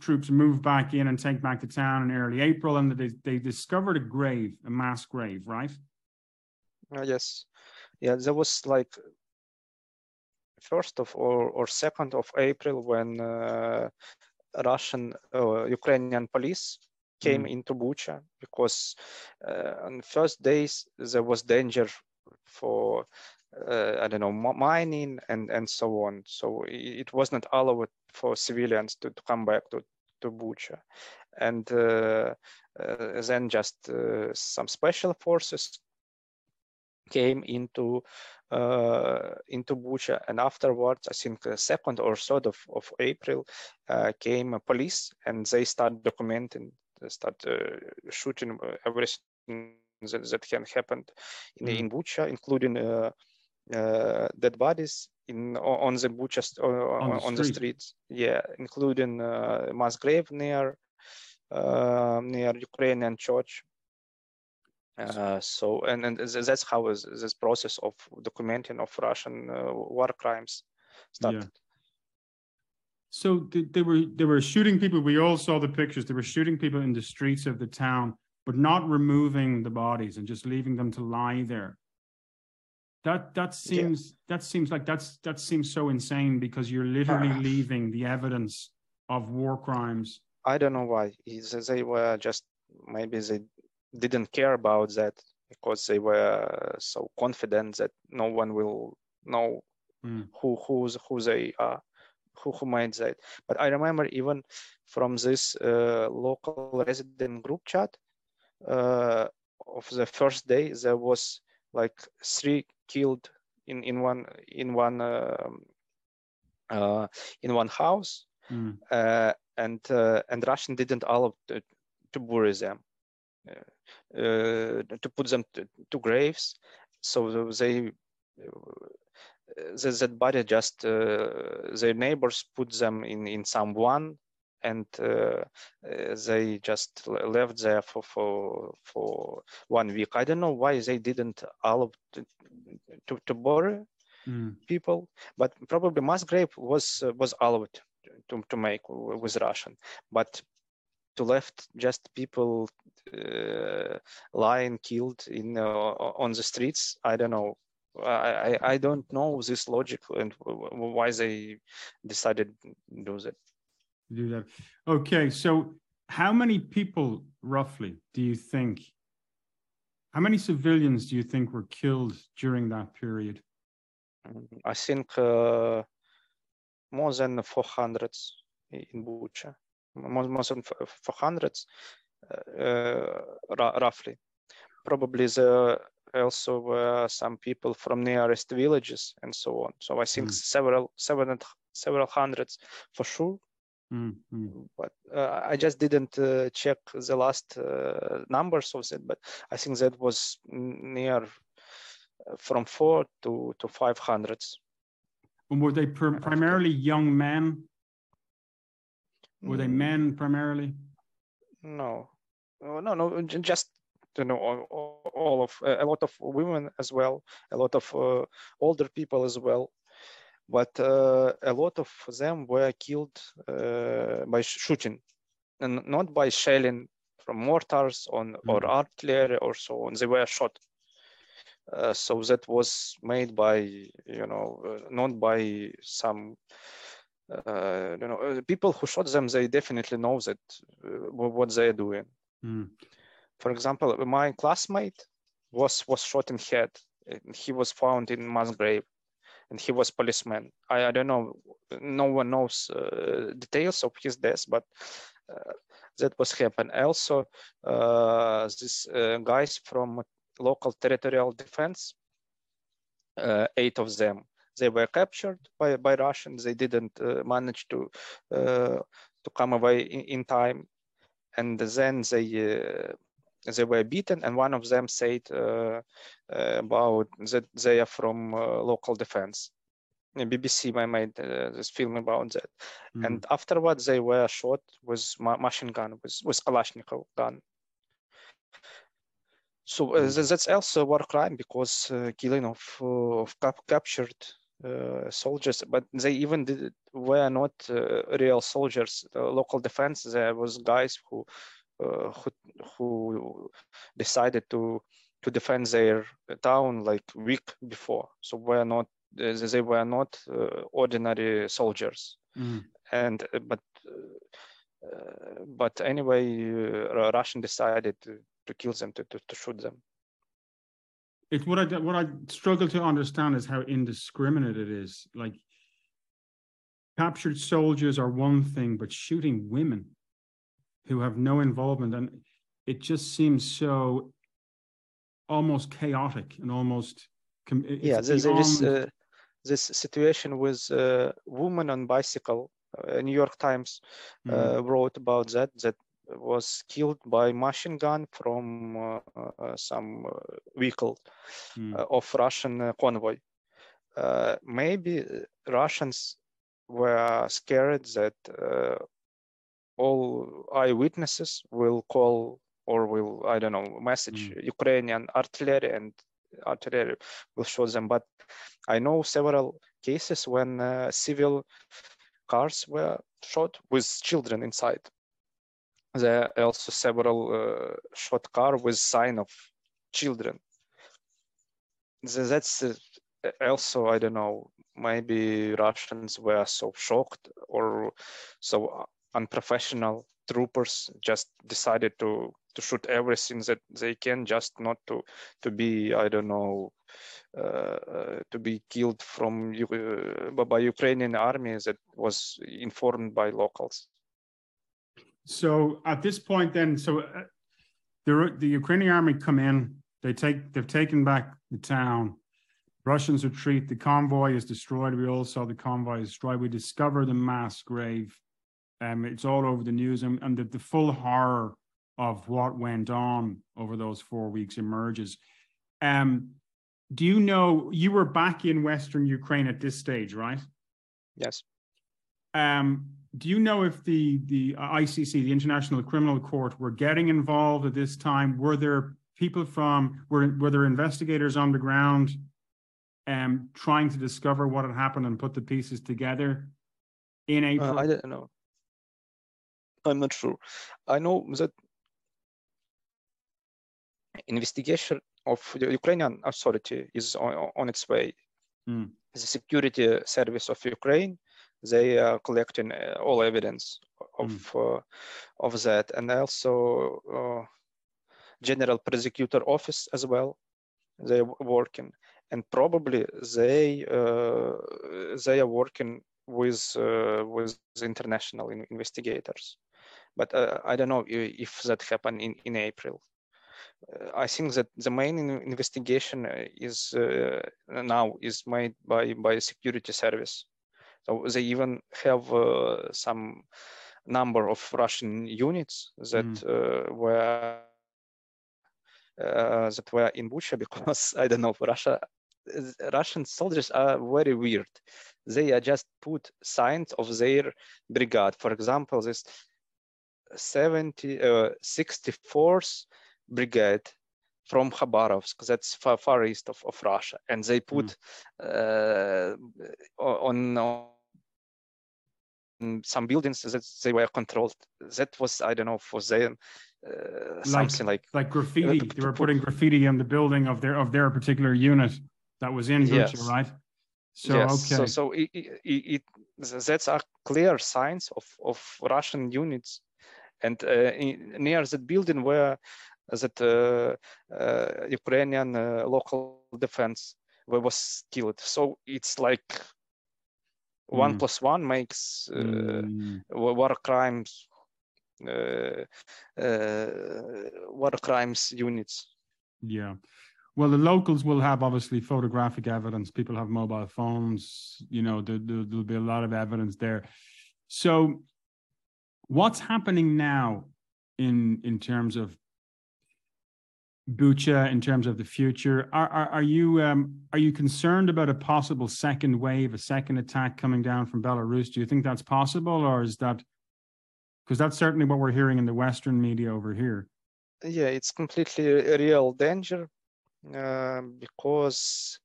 troops move back in and take back the town in early April, and they, they discovered a grave, a mass grave, right? Uh, yes, yeah, there was like first of or or second of April when uh, Russian uh, Ukrainian police came into Bucha because uh, on first days there was danger for uh, I don't know mi- mining and and so on. So it was not allowed for civilians to, to come back to to Bucha, and uh, uh, then just uh, some special forces came into uh, into Bucha, and afterwards, I think uh, second or third of, of April, uh, came police, and they start documenting, they start uh, shooting uh, everything that, that can happen in, Mm. in Bucha, including uh, uh, dead bodies in on the Bucha On on, the on the street. streets. Yeah, including uh, mass grave near uh, near Ukrainian church. Uh, so and, and that's how is this process of documenting of Russian uh, war crimes started. Yeah. So they were they were shooting people. We all saw the pictures. They were shooting people in the streets of the town, but not removing the bodies and just leaving them to lie there. That that seems yeah. that seems like that's that seems so insane because you're literally [sighs] leaving the evidence of war crimes. I don't know why. They were just maybe they didn't care about that because they were so confident that no one will know mm. who who's who they are who, who made that. But I remember even from this uh, local resident group chat uh, of the first day, there was like three killed in in one in one um, uh, in one house, mm. and uh, and Russian didn't allow to, to bury them, uh, to put them to, to graves, so they that, that body just uh, their neighbors put them in in some one and uh, they just left there for, for for one week. I don't know why they didn't allow to to, to bury mm. people, but probably mass grave was uh, was allowed to to make with Russian, but to left just people uh, lying killed in uh, on the streets. I don't know I, I don't know this logic and why they decided to do that. Do that. Okay, so how many people roughly do you think? How many civilians do you think were killed during that period? Mm, I think uh, more than 400 in Bucha, more, more than 400 uh, uh, roughly. Probably there also were some people from nearest villages and so on. So I think mm. several, several, several hundreds for sure. Mm-hmm. But uh, I just didn't uh, check the last uh, numbers of it, but I think that was near uh, from four to to five hundreds. And were they pr- primarily young men? Were they mm. men primarily? No, no, no, just you know all, all of a lot of women as well a lot of uh, older people as well but uh, a lot of them were killed uh, by shooting and not by shelling from mortars on mm-hmm. or artillery or so on they were shot uh, so that was made by you know uh, not by some uh, you know people who shot them they definitely know that what they're doing mm. For example, my classmate was was shot in head. He was found in mass grave, and he was policeman. I, I don't know. No one knows uh, details of his death, but uh, that was happened. Also, uh, these uh, guys from local territorial defense, uh, eight of them, they were captured by by Russians. They didn't uh, manage to to come away in, in time, and then they they were beaten, and one of them said uh, uh, about that they are from uh, local defense. BBC made this film about that, mm. and afterwards they were shot with ma- machine gun, with with Kalashnikov gun. So uh, mm. that's also war crime because uh, killing of of cap- captured uh, soldiers, but they even did, were not real soldiers. local defense. There was guys who uh, who, who decided to to defend their town like week before. So were not they were not uh, ordinary soldiers. Mm. And uh, but but anyway, Russian decided to, to kill them to, to, to shoot them. It's what I what I struggle to understand is how indiscriminate it is. Like captured soldiers are one thing, but shooting women who have no involvement. And it just seems so almost chaotic and almost. yeah, there's this, uh, this situation with a woman on bicycle. Uh, New York Times mm. uh, wrote about that, that was killed by machine gun from uh, uh, some uh, vehicle mm. of Russian convoy. maybe Russians were scared that all eyewitnesses will call or will I don't know message mm. Ukrainian artillery and artillery will show them. But I know several cases when uh, civil cars were shot with children inside. There are also several uh, shot car with sign of children. That's uh, also I don't know. Maybe Russians were so shocked or so unprofessional troopers just decided to to shoot everything that they can just not to to be i don't know uh, uh, to be killed from uh, by ukrainian army that was informed by locals so at this point then so uh, the, the ukrainian army come in they take they've taken back the town russians retreat the convoy is destroyed we all saw the convoy is destroyed we discover the mass grave um, it's all over the news, and, and the, the full horror of what went on over those four weeks emerges. Um, do you know you were back in Western Ukraine at this stage, right? Yes. Um, do you know if the the ICC, the International Criminal Court, were getting involved at this time? Were there people from were were there investigators on the ground, um, trying to discover what had happened and put the pieces together in April? Uh, I don't know. I'm not sure. I know that investigation of the Ukrainian authority is on, on its way. Mm. The security service of Ukraine, they are collecting uh, all evidence of mm. uh, of that, and also uh, General Prosecutor Office as well. They're working, and probably they uh, they are working with uh, with international investigators but uh, I don't know if that happened in, in April. Uh, I think that the main investigation uh, is now is made by by security service. So they even have some number of Russian units that mm. were uh, that were in Bucha [laughs] because I don't know Russia Russian soldiers are very weird. They are just put signs of their brigade. For example, this 70, uh, 64th Brigade from Khabarovsk, that's far, far east of, of Russia, and they put mm. uh, on, on some buildings that they were controlled. That was I don't know for them uh, something like like graffiti. Uh, they were putting graffiti on the building of their of their particular unit that was in Bucha, yes. right? So yes. okay. So so it, it, it, that's a clear signs of of Russian units and uh, in, near that building where that uh, uh, Ukrainian local defense was killed. So it's like one mm. plus one makes mm. war crimes uh, uh, war crimes units. Yeah. Well, the locals will have obviously photographic evidence. People have mobile phones. You know, there, will be a lot of evidence there. So, What's happening now in in terms of Bucha, in terms of the future? Are are, are you um, are you concerned about a possible second wave, a second attack coming down from Belarus? Do you think that's possible, or is that because that's certainly what we're hearing in the Western media over here? Yeah, it's completely a real danger uh, because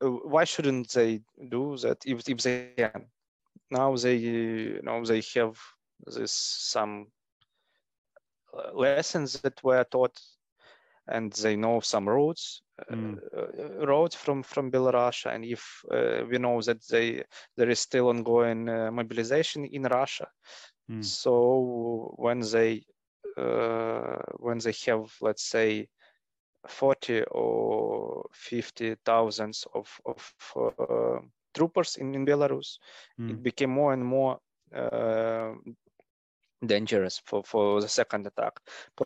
why shouldn't they do that if if they can? now they you know they have this some lessons that were taught and they know some roads mm. uh, roads from from belarus and if uh, we know that they there is still ongoing uh, mobilization in russia mm. so when they uh, when they have let's say 40 or 50 thousands of of uh, troopers in, in Belarus, mm. it became more and more uh, dangerous for, for the second attack.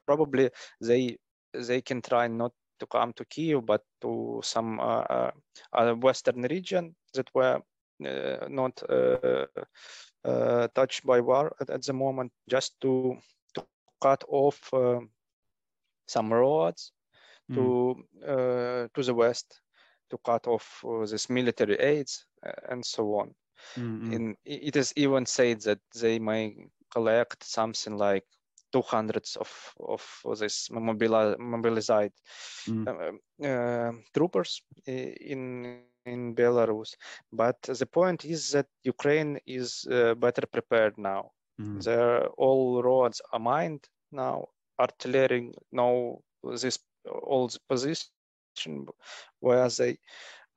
Probably they they can try not to come to Kiev, but to some uh, uh, western region that were uh, not uh, uh, touched by war at, at, the moment, just to to cut off some roads mm. to to the west to cut off this military aids and so on. Mm-hmm. And it is even said that they may collect something like 200 of of this mobili- mobilized Mm. uh, uh, troopers in in Belarus. But the point is that Ukraine is uh, better prepared now. Mm. The all roads are mined now. Artillery know this all the position where they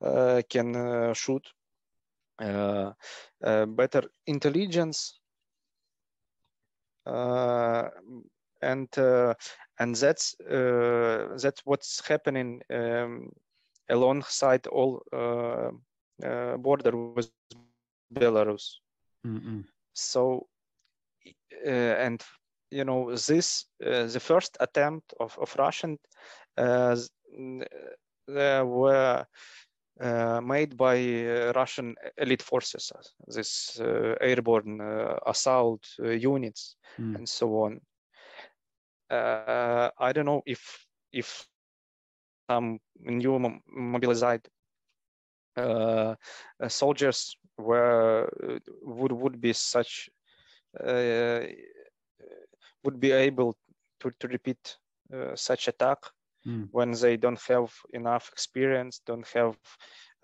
uh, can uh, shoot. Uh, uh, better intelligence and uh, and that's uh, that's what's happening um, alongside all uh, uh, border with Belarus. Mm-mm. So uh, and you know this uh, the first attempt of, of Russian uh, uh, were uh, made by uh, Russian elite forces, uh, this uh, airborne uh, assault uh, units Mm. and so on. Uh, I don't know if if some new mobilized uh, uh, soldiers were uh, would would be such uh, would be able to, to repeat uh, such attack Mm. when they don't have enough experience, don't have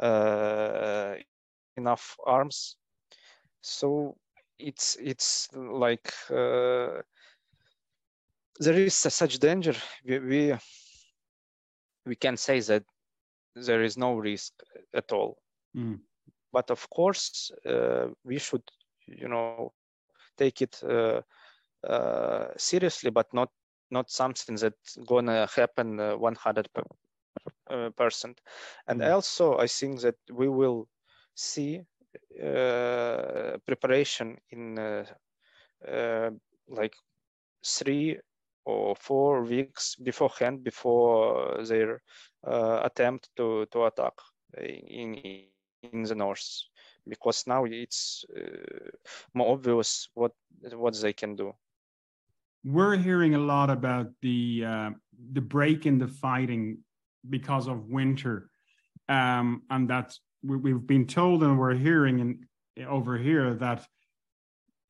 uh, enough arms. So it's it's like uh, there is a such danger. We, we we can say that there is no risk at all. Mm. But of course, uh, we should, you know, take it uh, uh, seriously, but not not something that's gonna happen uh, 100 per, uh, percent. And Mm. also, I think that we will see uh, preparation in uh, uh, like three or four weeks beforehand before their uh, attempt to to attack in in the north because now it's uh, more obvious what what they can do We're hearing a lot about the uh, the break in the fighting because of winter, um, and that we, we've been told and we're hearing in, over here that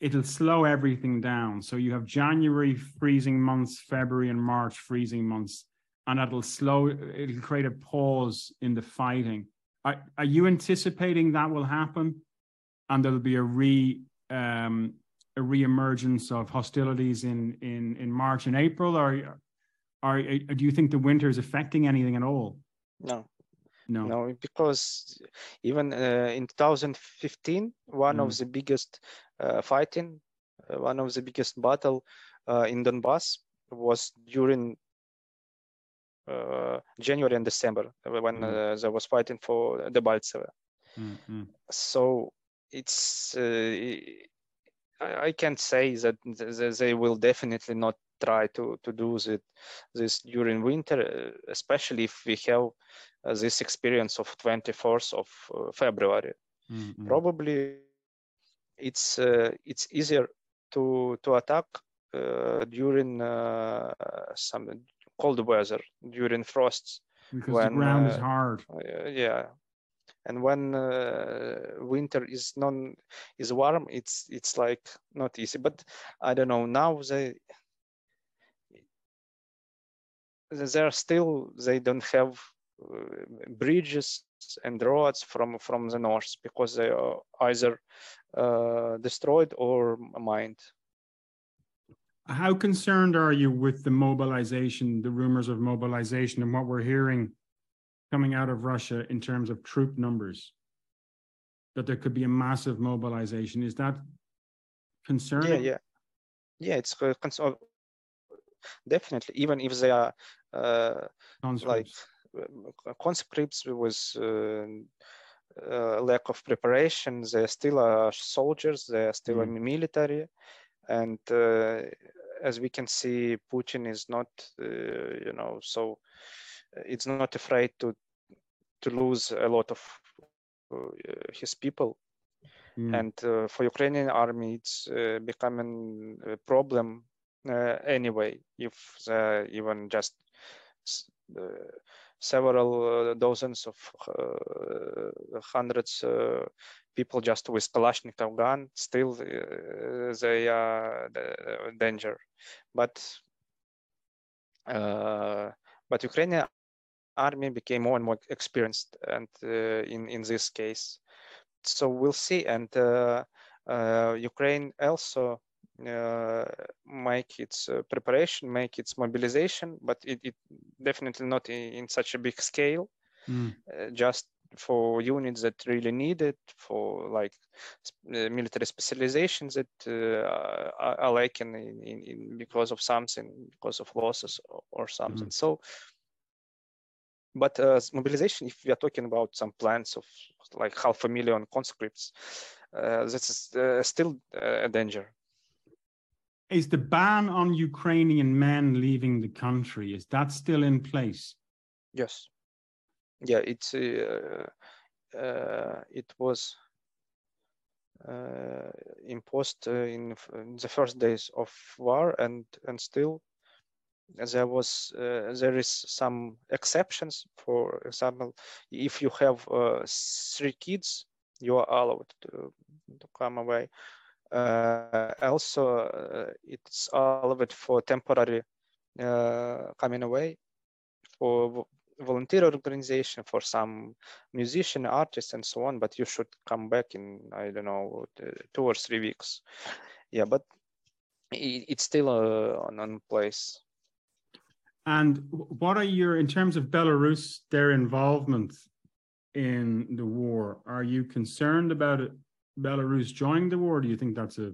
it'll slow everything down. So you have January freezing months, February and March freezing months, and that'll slow. It'll create a pause in the fighting. Are, are you anticipating that will happen, and there'll be a re um, a re-emergence of hostilities in in in March and April, or or do you think the winter is affecting anything at all? no No. no because even uh, in 2015 one of Mm. the biggest uh, fighting uh, one of the biggest battle uh, in donbass was during uh, january and december uh, when Mm. uh, there was fighting for Debaltseve. Mm, mm, so it's uh, I, can't say that th- th- they will definitely not try to to do that this during winter uh, especially if we have uh, this experience of 24th of uh, february mm, mm. probably it's uh, it's easier to to attack uh, during uh, some cold weather during frosts Because the when, ground is hard. yeah and when uh, winter is non is warm it's it's like not easy. But i don't know now they they're still they don't have uh, bridges and roads from from the north because they are either uh, destroyed or mined. How concerned are you with the mobilization, the rumors of mobilization, and what we're hearing coming out of Russia in terms of troop numbers? That there could be a massive mobilization. Is that concerning? yeah yeah yeah it's uh, uh, definitely even if they are uh, like Conscripts. uh, conscripts with uh, uh, lack of preparation they still are soldiers they are still Mm. in military and uh, as we can see putin is not uh, you know so it's not afraid to to lose a lot of uh, his people Mm, and uh, for Ukrainian army, it's uh, becoming a problem uh, anyway. If even just s- uh, several dozens of hundreds people just with Kalashnikov gun, still they are the danger. But but Ukrainian army became more and more experienced and in in this case so we'll see. And uh, uh, Ukraine also uh, make its preparation, make its mobilization, but it, it definitely not in, in, such a big scale. Mm. just for units that really need it, for like uh, military specializations that uh, are, are lacking in, in, in, because of something, because of losses or, or something. Mm. So but uh, mobilization, if we are talking about some plans of like half a million conscripts, uh, that's uh, still a danger. Is the ban on Ukrainian men leaving the country is that still in place? Yes. Yeah, it's uh, uh, it was uh, imposed in, in the first days of war and and still there was uh, there is some exceptions. For example if you have uh, three kids you are allowed to, to come away. Uh, also uh, it's allowed for temporary uh, coming away. For volunteer organization for some musician artists and so on but you should come back in i don't know two or three weeks. Yeah but it, it's still uh, on, on place and what are your, in terms of Belarus, their involvement in the war? Are you concerned about it, Belarus joining the war? do you think that's a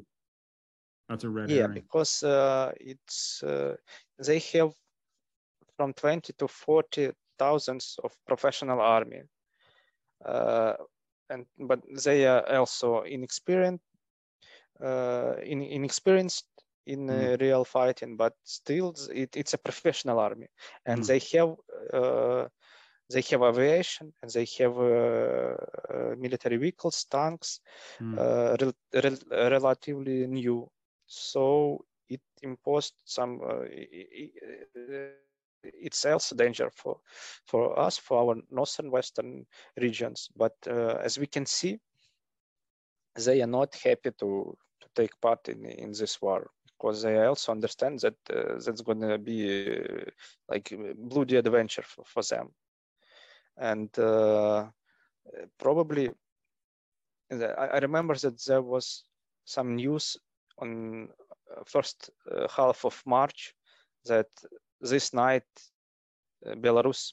that's a red yeah, because uh, it's uh, they have from twenty to forty thousands of professional army, uh, and but they are also inexperienced, uh, in, inexperienced in mm. real fighting, but still it, it's a professional army, and mm. they have uh, they have aviation and they have uh, uh, military vehicles, tanks, mm. rel relatively new. So it imposed some. it's also danger for for us for our northern western regions but uh, as we can see they are not happy to to take part in in this war because I also understand that uh, that's going to be uh, like bloody adventure for, for them. And uh, probably, I remember that there was some news on first half of March that this night Belarus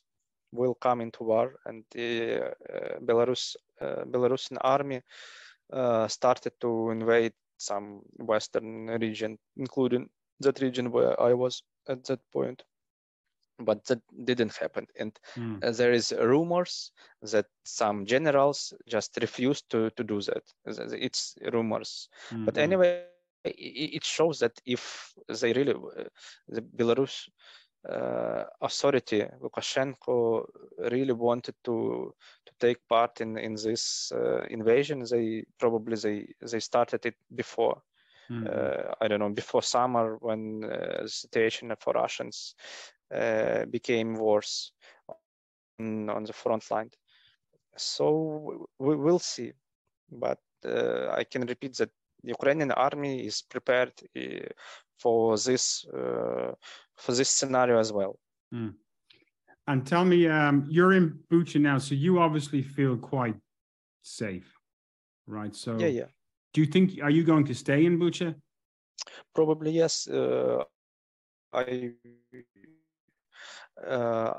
will come into war and uh, Belarus uh, Belarusian army uh, started to invade some western region, including that region where I was at that point. But that didn't happen, and mm. there is rumors that some generals just refused to to do that. It's rumors, mm-hmm. but anyway, it shows that if they really uh, the Belarus uh, authority Lukashenko really wanted to to take part in in this uh, invasion. They probably they they started it before. Mm-hmm. Uh, I don't know before summer when uh, the situation for Russians uh, became worse on, on, the front line. So we will see, but uh, I can repeat that the Ukrainian army is prepared for this for this scenario as well. Mm. And tell me, um, you're in Bucha now, so you obviously feel quite safe, right? So yeah, yeah. Do you think are you going to stay in Bucha? Probably yes. Uh, I uh,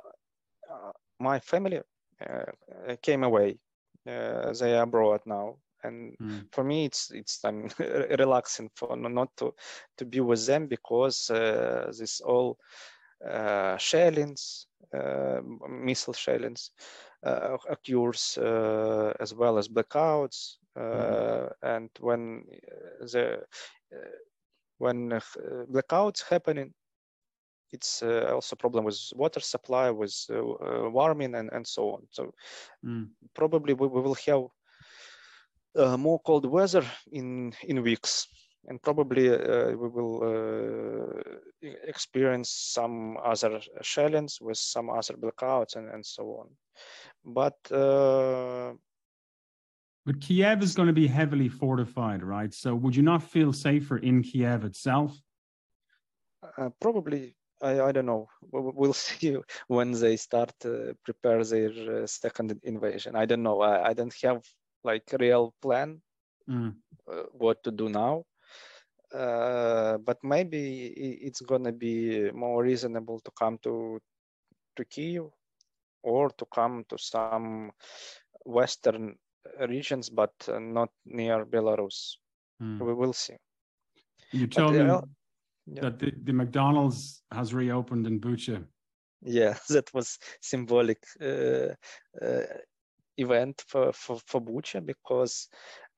my family uh, came away. Uh, they are abroad now, and mm. for me it's it's i'm [laughs] relaxing for not to to be with them because uh, this all uh, shellings uh, missile shellings uh, occurs uh, as well as blackouts mm. and when the when blackouts happening it's uh, also problem with water supply with uh, warming and, and so on so mm. probably we, we, will have uh, more cold weather in in weeks and probably uh, we will uh, experience some other shellings with some other blackouts and, and so on. But uh, but Kiev is going to be heavily fortified, right? So would you not feel safer in Kiev itself? Uh, probably, I, I don't know. We'll [laughs] see when they start to prepare their uh, second invasion. I don't know. I, I don't have like real plan mm. uh, what to do now. Uh, but maybe it's gonna be more reasonable to come to to Kiev or to come to some western regions, but uh, not near Belarus. Mm. We will see. You told me yeah. that the, the McDonald's has reopened in Bucha. Yeah, [laughs] that was symbolic uh, uh, event for, for, for Bucha because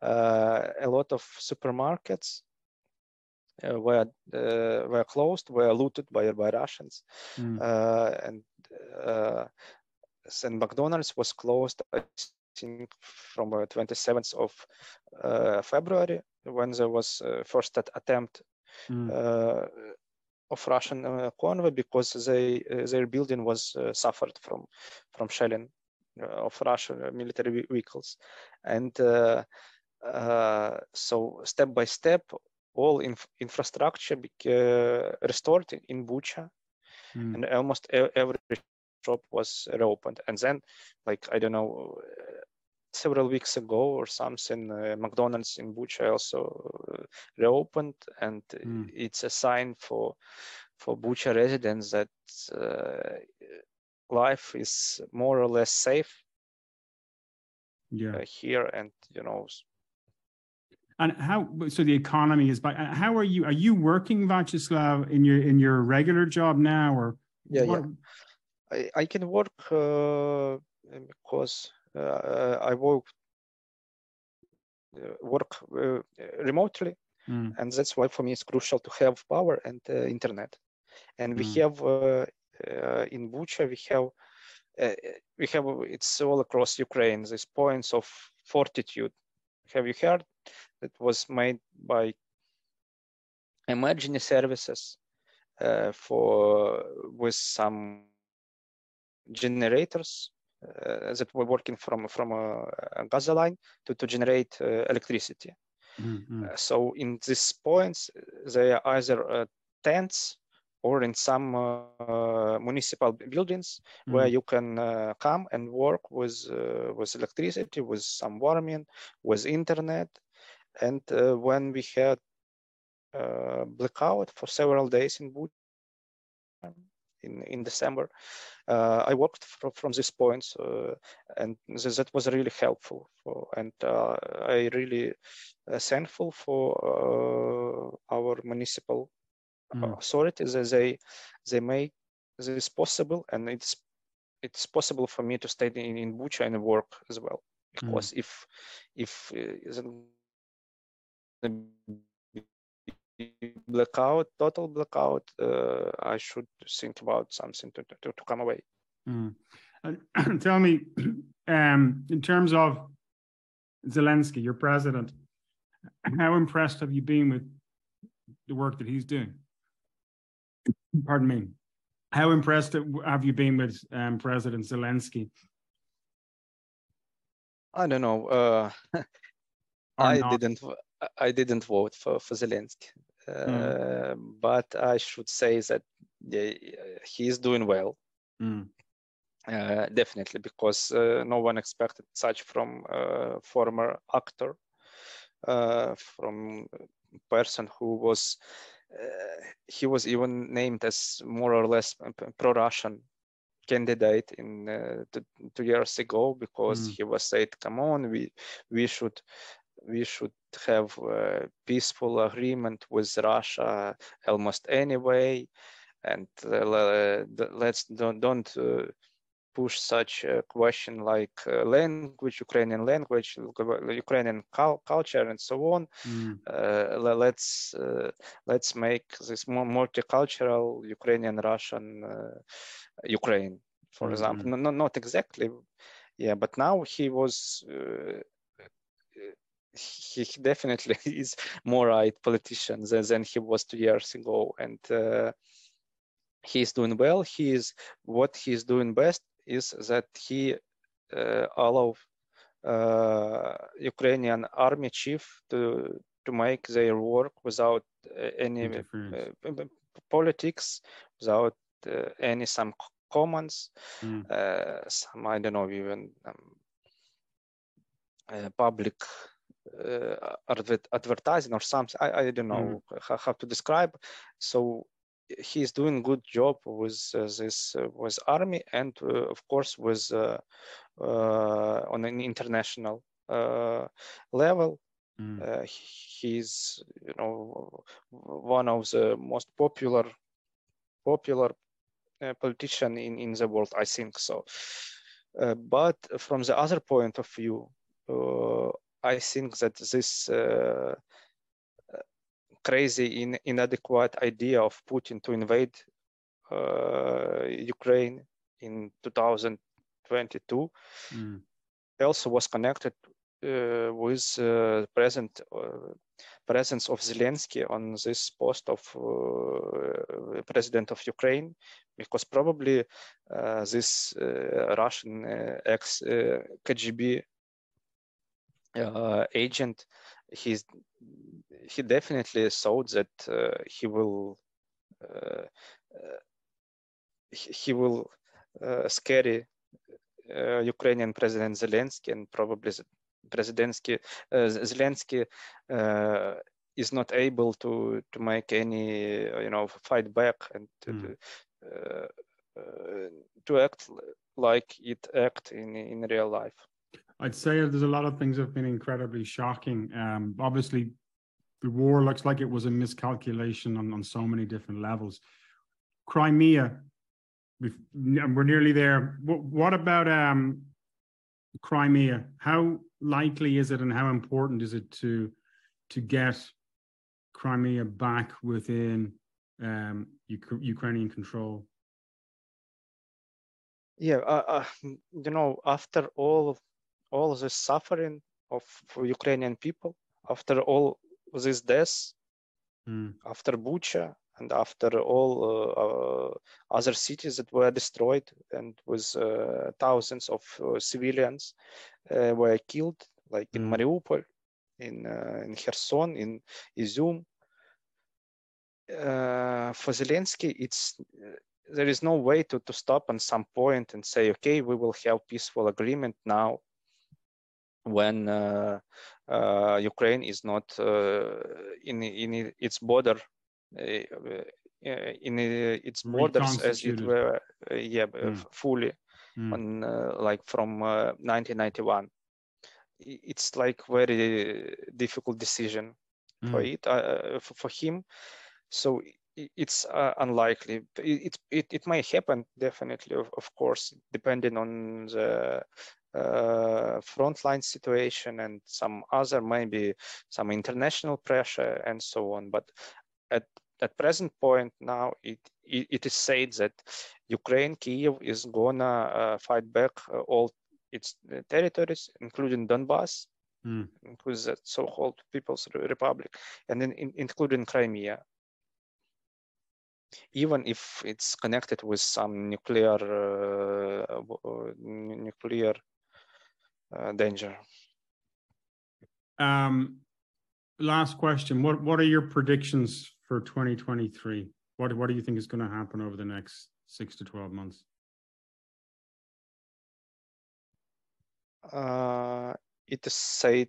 uh, a lot of supermarkets uh, were uh, were closed, were looted by by Russians, mm. and and McDonald's was closed. I think from 27th of February when there was first attempt mm. of Russian uh, convoy because they uh, their building was uh, suffered from from shelling of Russian military vehicles, and so step by step all inf infrastructure restored in Bucha, mm. and almost every shop was reopened. And then, like I don't know, several weeks ago or something, uh, McDonald's in Bucha also reopened, and mm. it's a sign for for Bucha residents that uh, life is more or less safe yeah. uh, here, and you know. And how so the economy is by how are you are you working Vyacheslav in your in your regular job now or yeah what? yeah I, I can work uh, because uh, I work uh, work uh, remotely, mm. and that's why for me it's crucial to have power and internet. And we mm. have in Bucha we have we have it's all across Ukraine. These points of fortitude. Have you heard? That was made by emergency services uh, for with some generators uh, that were working from from a, a gas line to to generate uh, electricity. Mm-hmm. so in these points, they are either tents or in some uh, municipal buildings mm. where you can uh, come and work with uh, with electricity, with some warming, with internet. And when we had a blackout for several days in Bucha, in, in December. Uh, I worked from, from this point, uh, and th that was really helpful. For, and uh, I really thankful for our municipal mm. authorities as they they make this possible, and it's it's possible for me to stay in, in Bucha and work as well. Because mm. if if uh, blackout, total blackout, uh, I should think about something to, to, to come away. Mm. And [clears throat] tell me, [clears throat] um, in terms of Zelensky, your president, [clears throat] how impressed have you been with the work that he's doing? Pardon me. How impressed have you been with um, President Zelensky? I don't know. Uh, I not? didn't. I didn't vote for, for Zelensky. Mm. but I should say that yeah, he is doing well. Mm. Uh, definitely, because uh, no one expected such from uh, former actor, uh, from person who was uh, he was even named as more or less pro-Russian candidate in two, two, years ago because mm. he was said, "Come on, we we should we should have a peaceful agreement with Russia almost anyway, and uh, let's don't don't uh, push such a question like uh, language, Ukrainian language, Ukrainian culture, and so on. Mm. Uh, let's uh, let's make this more multicultural Ukrainian Russian uh, Ukraine, for mm-hmm. example. No, no, not exactly, yeah, but now he was he definitely [laughs] is more right politician than, than he was two years ago, and uh, he's doing well. He is what he's doing best is that he uh, allow uh, Ukrainian army chief to to make their work without uh, any uh, politics, without uh, any some commands, mm. some I don't know even um, public uh, advertising or something. I, I don't know mm. how, how, to describe. So he's doing good job with uh, this uh, with army and of course with on an international level. Mm. Uh, he's you know one of the most popular popular uh, politician in in the world i think so uh, but from the other point of view I think that this uh, crazy, in, inadequate idea of Putin to invade uh, Ukraine in 2022 mm. also was connected uh, with uh, present uh, presence of Zelensky on this post of uh, president of Ukraine, because probably this Russian ex KGB uh, agent, he's he definitely thought that uh, he will uh, he will scary Ukrainian President Zelensky and probably Presidensky Zelensky is not able to to make any you know fight back and mm. to, uh, to act like it act in in real life I'd say there's a lot of things that have been incredibly shocking. Um, obviously, the war looks like it was a miscalculation on, on so many different levels. Crimea, we're nearly there. What, what about um, Crimea? How likely is it, and how important is it to to get Crimea back within um, Ukrainian control? Yeah, uh, uh, you know, after all all the suffering of Ukrainian people after all these deaths, mm. after Bucha and after all uh, uh, other cities that were destroyed and with uh, thousands of uh, civilians uh, were killed, like mm. in hmm. Mariupol, in uh, in Kherson, in Izum. for Zelensky, it's there is no way to, to stop on some point and say, okay, we will have peaceful agreement now when uh, uh, Ukraine is not uh, in in its border in its borders as it were yeah mm. fully mm. on like from 1991 it's like very difficult decision mm. for it uh, for, for, him so it's uh, unlikely. It, it it might happen definitely of, of course depending on the uh, frontline situation and some other maybe some international pressure and so on. But at at present point now it, it, it is said that ukraine kiev is gonna uh, fight back uh, all its uh, territories including donbass mm. including the so-called people's republic and then in, including crimea even if it's connected with some nuclear uh, uh nuclear uh, danger. Um, last question: What what are your predictions for 2023? What what do you think is going to happen over the next six to 12 months? Uh, it is said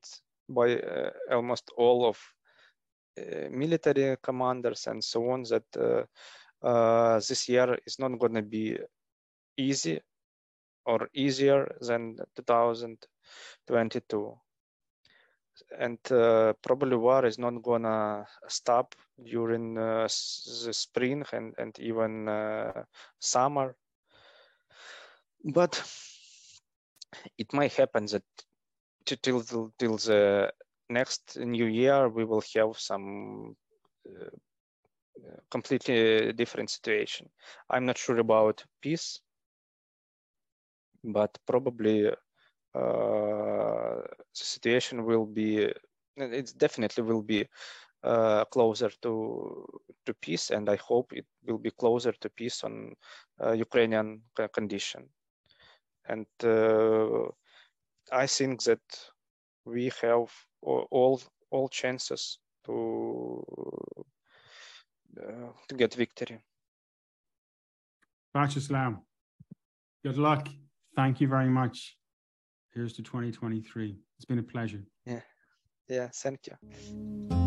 by uh, almost all of military commanders and so on that uh, uh, this year is not going to be easy or easier than 2022 and uh, probably war is not gonna stop during uh, the spring and, and even uh, summer. But it might happen that till, till the next new year we will have some uh, completely different situation i'm not sure about peace but probably uh, the situation will be it definitely will be uh, closer to to peace, and I hope it will be closer to peace on uh, Ukrainian condition. And uh, I think that we have all all chances to uh, to get victory. Vyacheslav, good luck. Thank you very much. Here's to 2023. It's been a pleasure. Yeah. Yeah, thank you.